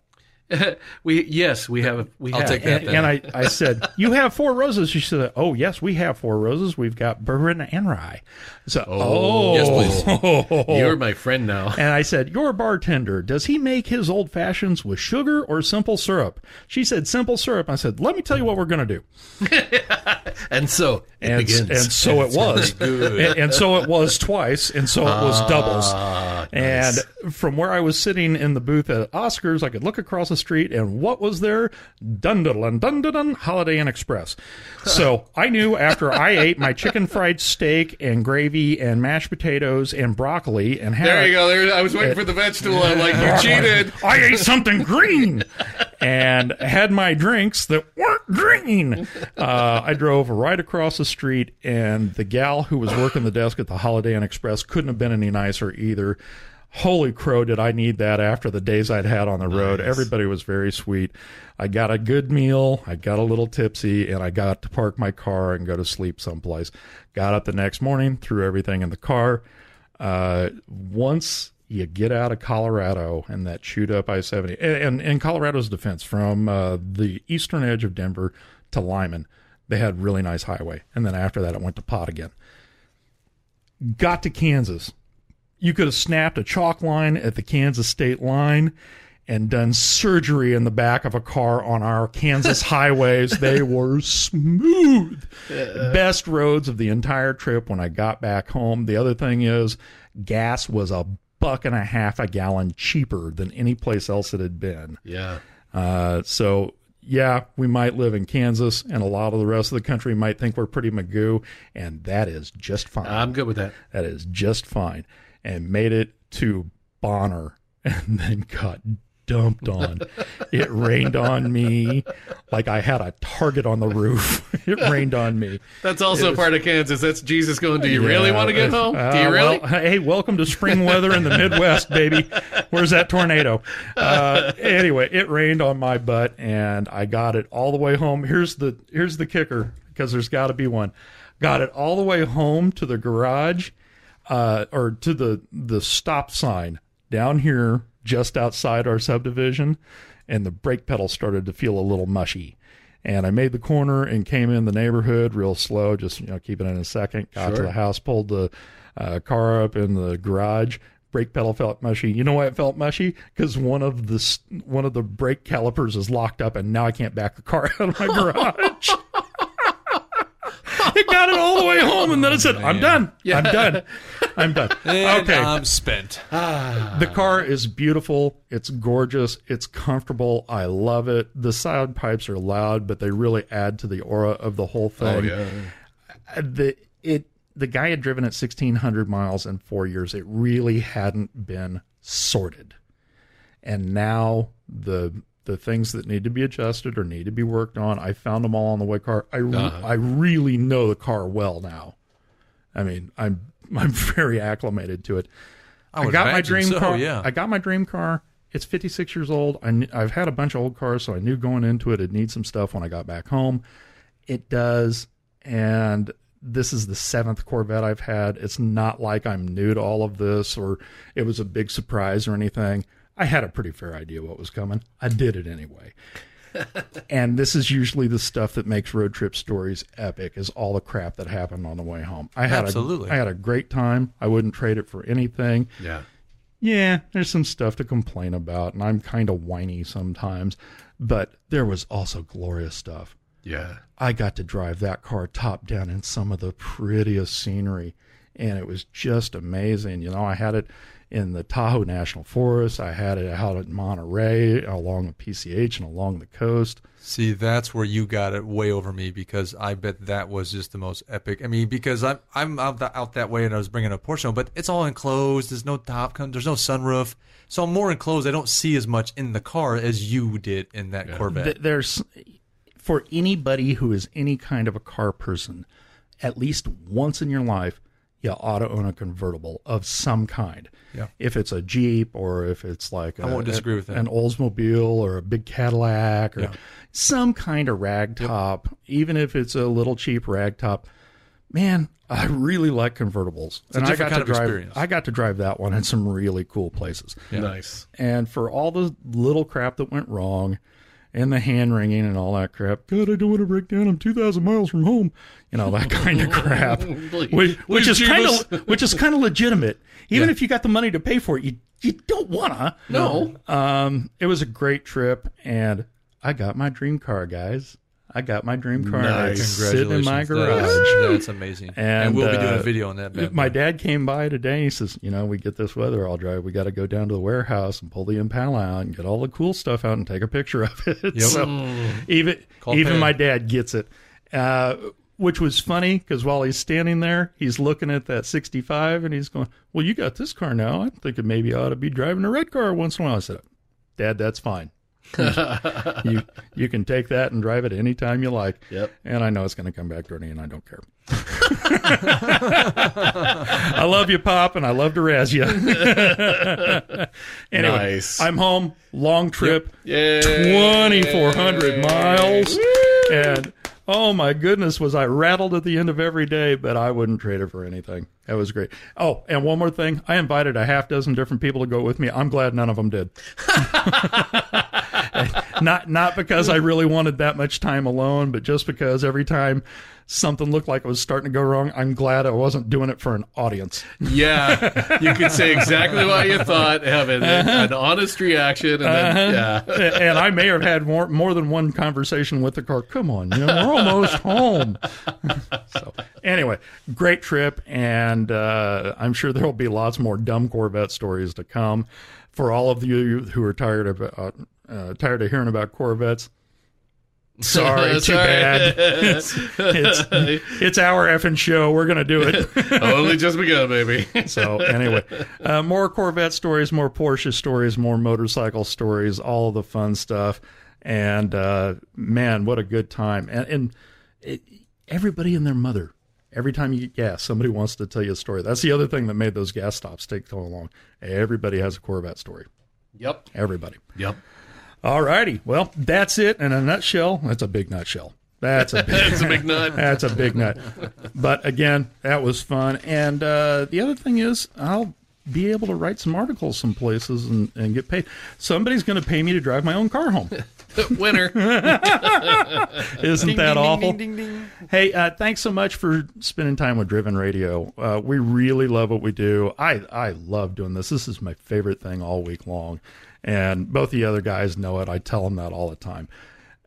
we yes, we have. We I'll have. take that And, and I, I said, You have four roses. She said, Oh, yes, we have four roses. We've got bourbon and rye. So, oh, Yes, please. You're my friend now. And I said, Your bartender, does he make his old fashions with sugar or simple syrup? She said, Simple syrup. I said, Let me tell you what we're going to do. And so it And, and so it was. And, and so it was twice. And so it was doubles. Ah, And from where I was sitting in the booth at Oscars, I could look across the street, and what was there? Dun dun dun dun dun Holiday Inn Express. So I knew after I ate my chicken fried steak and gravy and mashed potatoes and broccoli and had there you go. There, I was waiting for the vegetable. I'm like, you cheated. I ate something green and had my drinks that weren't green. Uh, I drove right across the street, and the gal who was working the desk at the Holiday Inn Express couldn't have been any nicer either. Holy crow, did I need that after the days I'd had on the road? Everybody was very sweet. I got a good meal, I got a little tipsy, and I got to park my car and go to sleep someplace. Got up the next morning, threw everything in the car. Uh, once you get out of Colorado and that chewed up I 70, and in Colorado's defense, from uh, the eastern edge of Denver to Limon, they had really nice highway. And then after that, it went to pot again. Got to Kansas. You could have snapped a chalk line at the Kansas state line and done surgery in the back of a car on our Kansas highways. They were smooth. Best roads of the entire trip when I got back home. The other thing is, gas was a buck and a half a gallon cheaper than any place else it had been. Yeah. Uh, so yeah, we might live in Kansas, and a lot of the rest of the country might think we're pretty magoo, and that is just fine. I'm good with that. that is just fine. And made it to Bonner, and then got dumped on. it rained on me like I had a target on the roof. it rained on me. That's also part of Kansas. That's Jesus going. Do you really want to get uh, home? uh, Do you really? well, hey, welcome to spring weather in the Midwest, baby. Where's that tornado? Uh, anyway, it rained on my butt, and I got it all the way home. Here's the here's the kicker, because there's got to be one. Got it all the way home to the garage, uh, or to the the stop sign down here, just outside our subdivision, and the brake pedal started to feel a little mushy. And I made the corner and came in the neighborhood real slow, just you know, keeping it in a second. Got to the house, pulled the uh, car up in the garage. Brake pedal felt mushy. You know why it felt mushy? Because one of the one of the brake calipers is locked up, and now I can't back the car out of my garage. it got it all the way home, and then it said, "I'm done. I'm done. I'm done." And okay, I'm spent. the car is beautiful. It's gorgeous. It's comfortable. I love it. The side pipes are loud, but they really add to the aura of the whole Oh thing. yeah. Uh, the it the guy had driven it 1600 miles in 4 years. It really hadn't been sorted. And now the the things that need to be adjusted or need to be worked on, I found them all on the way car. I re- Uh-huh. I really know the car well now. I mean, I'm I'm very acclimated to it. I, I got my dream so, car. Yeah. I got my dream car. It's 56 years old. I kn- I've had a bunch of old cars, so I knew going into it, it'd need some stuff when I got back home. It does. And this is the seventh Corvette I've had. It's not like I'm new to all of this or it was a big surprise or anything. I had a pretty fair idea what was coming. I did it anyway. and this is usually the stuff that makes road trip stories epic is all the crap that happened on the way home. I had Absolutely. A, I had a great time. I wouldn't trade it for anything. Yeah. Yeah, there's some stuff to complain about, and I'm kind of whiny sometimes, but there was also glorious stuff. Yeah. I got to drive that car top down in some of the prettiest scenery, and it was just amazing. You know, I had it in the Tahoe National Forest, I had it out at Monterey, along the PCH, and along the coast. See, that's where you got it way over me because I bet that was just the most epic. I mean, because I'm I'm out that, out that way and I was bringing a Porsche, home, but it's all enclosed. There's no top, there's no sunroof, so I'm more enclosed. I don't see as much in the car as you did in that Corvette. Th- There's for anybody who is any kind of a car person, at least once in your life, you ought to own a convertible of some kind. Yeah. If it's a Jeep or if it's like a, won't disagree with that. an Oldsmobile or a big Cadillac or some kind of rag top, even if it's a little cheap ragtop. Man, I really like convertibles. a and I different got kind to of drive experience. I got to drive that one in some really cool places. Nice. And for all the little crap that went wrong and the hand wringing and all that crap, God, I don't want to break down. I'm 2,000 miles from home. You know, that kind of crap. Please- which, which please, is kind of which is kind of legitimate. Even Yeah. if you got the money to pay for it, you, you don't want to. No. Um, it was a great trip, and I got my dream car, guys. I got my dream car. Nice. Sitting in my garage. That is- That's amazing. And, And, we'll be doing uh, a video on that. bad My dad came by today. And he says, "You know, we get this weather all dry. We got to go down to the warehouse and pull the Impala out and get all the cool stuff out and take a picture of it." So even Call even Pam. my dad gets it, uh, which was funny because while he's standing there, he's looking at that 65 and he's going, "Well, you got this car now. I'm thinking maybe I ought to be driving a red car once in a while." I said, "Dad, that's fine." you you can take that and drive it anytime you like. Yep. And I know it's going to come back dirty, and I don't care. I love you, Pop, and I love to razz you. anyway, Nice. I'm home. Long trip, Yay. 2,400 miles, and oh my goodness, was I rattled at the end of every day? But I wouldn't trade it for anything. That was great. Oh, and one more thing, I invited a half dozen different people to go with me. I'm glad none of them did. Not not because I really wanted that much time alone, but just because every time something looked like it was starting to go wrong, I'm glad I wasn't doing it for an audience. Yeah, you could say exactly what you thought, have an, an honest reaction, and then yeah, and I may have had more more than one conversation with the car. Come on, you know, we're almost home. so anyway, great trip, and uh, I'm sure there will be lots more dumb Corvette stories to come. For all of you who are tired of uh, uh, tired of hearing about Corvettes. Sorry, too Sorry. bad. It's, it's, it's our effing show. We're going to do it. only just begun, baby. So anyway, uh, more Corvette stories, more Porsche stories, more motorcycle stories, all the fun stuff. And uh, man, what a good time! And, and it, everybody and their mother. Every time you get gas, somebody wants to tell you a story. That's the other thing that made those gas stops take so long. Everybody has a Corvette story. Yep, Everybody. yep. All righty. Well, that's it in a nutshell. That's a big nutshell. That's a big. It's a big nut. That's a big nut. But again, that was fun. And uh, the other thing is, I'll be able to write some articles some places and, and get paid. Somebody's going to pay me to drive my own car home. Winner. Isn't that Ding, awful? ding, ding, ding. Hey, uh, thanks so much for spending time with Driven Radio. Uh, we really love what we do. I, I love doing this. This is my favorite thing all week long. And both the other guys know it. I tell them that all the time.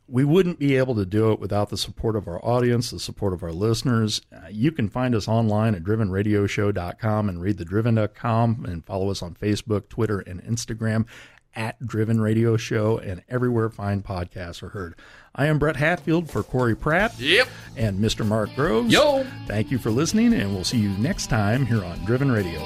We wouldn't be able to do it without the support of our audience, the support of our listeners. Uh, you can find us online at drivenradioshow.com and read thedriven.com and follow us on Facebook, Twitter, and Instagram at Driven Radio Show and everywhere fine podcasts are heard. I am Brett Hatfield for Corey Pratt Yep. and Mr. Mark Groves. Yo. Thank you for listening, and we'll see you next time here on Driven Radio.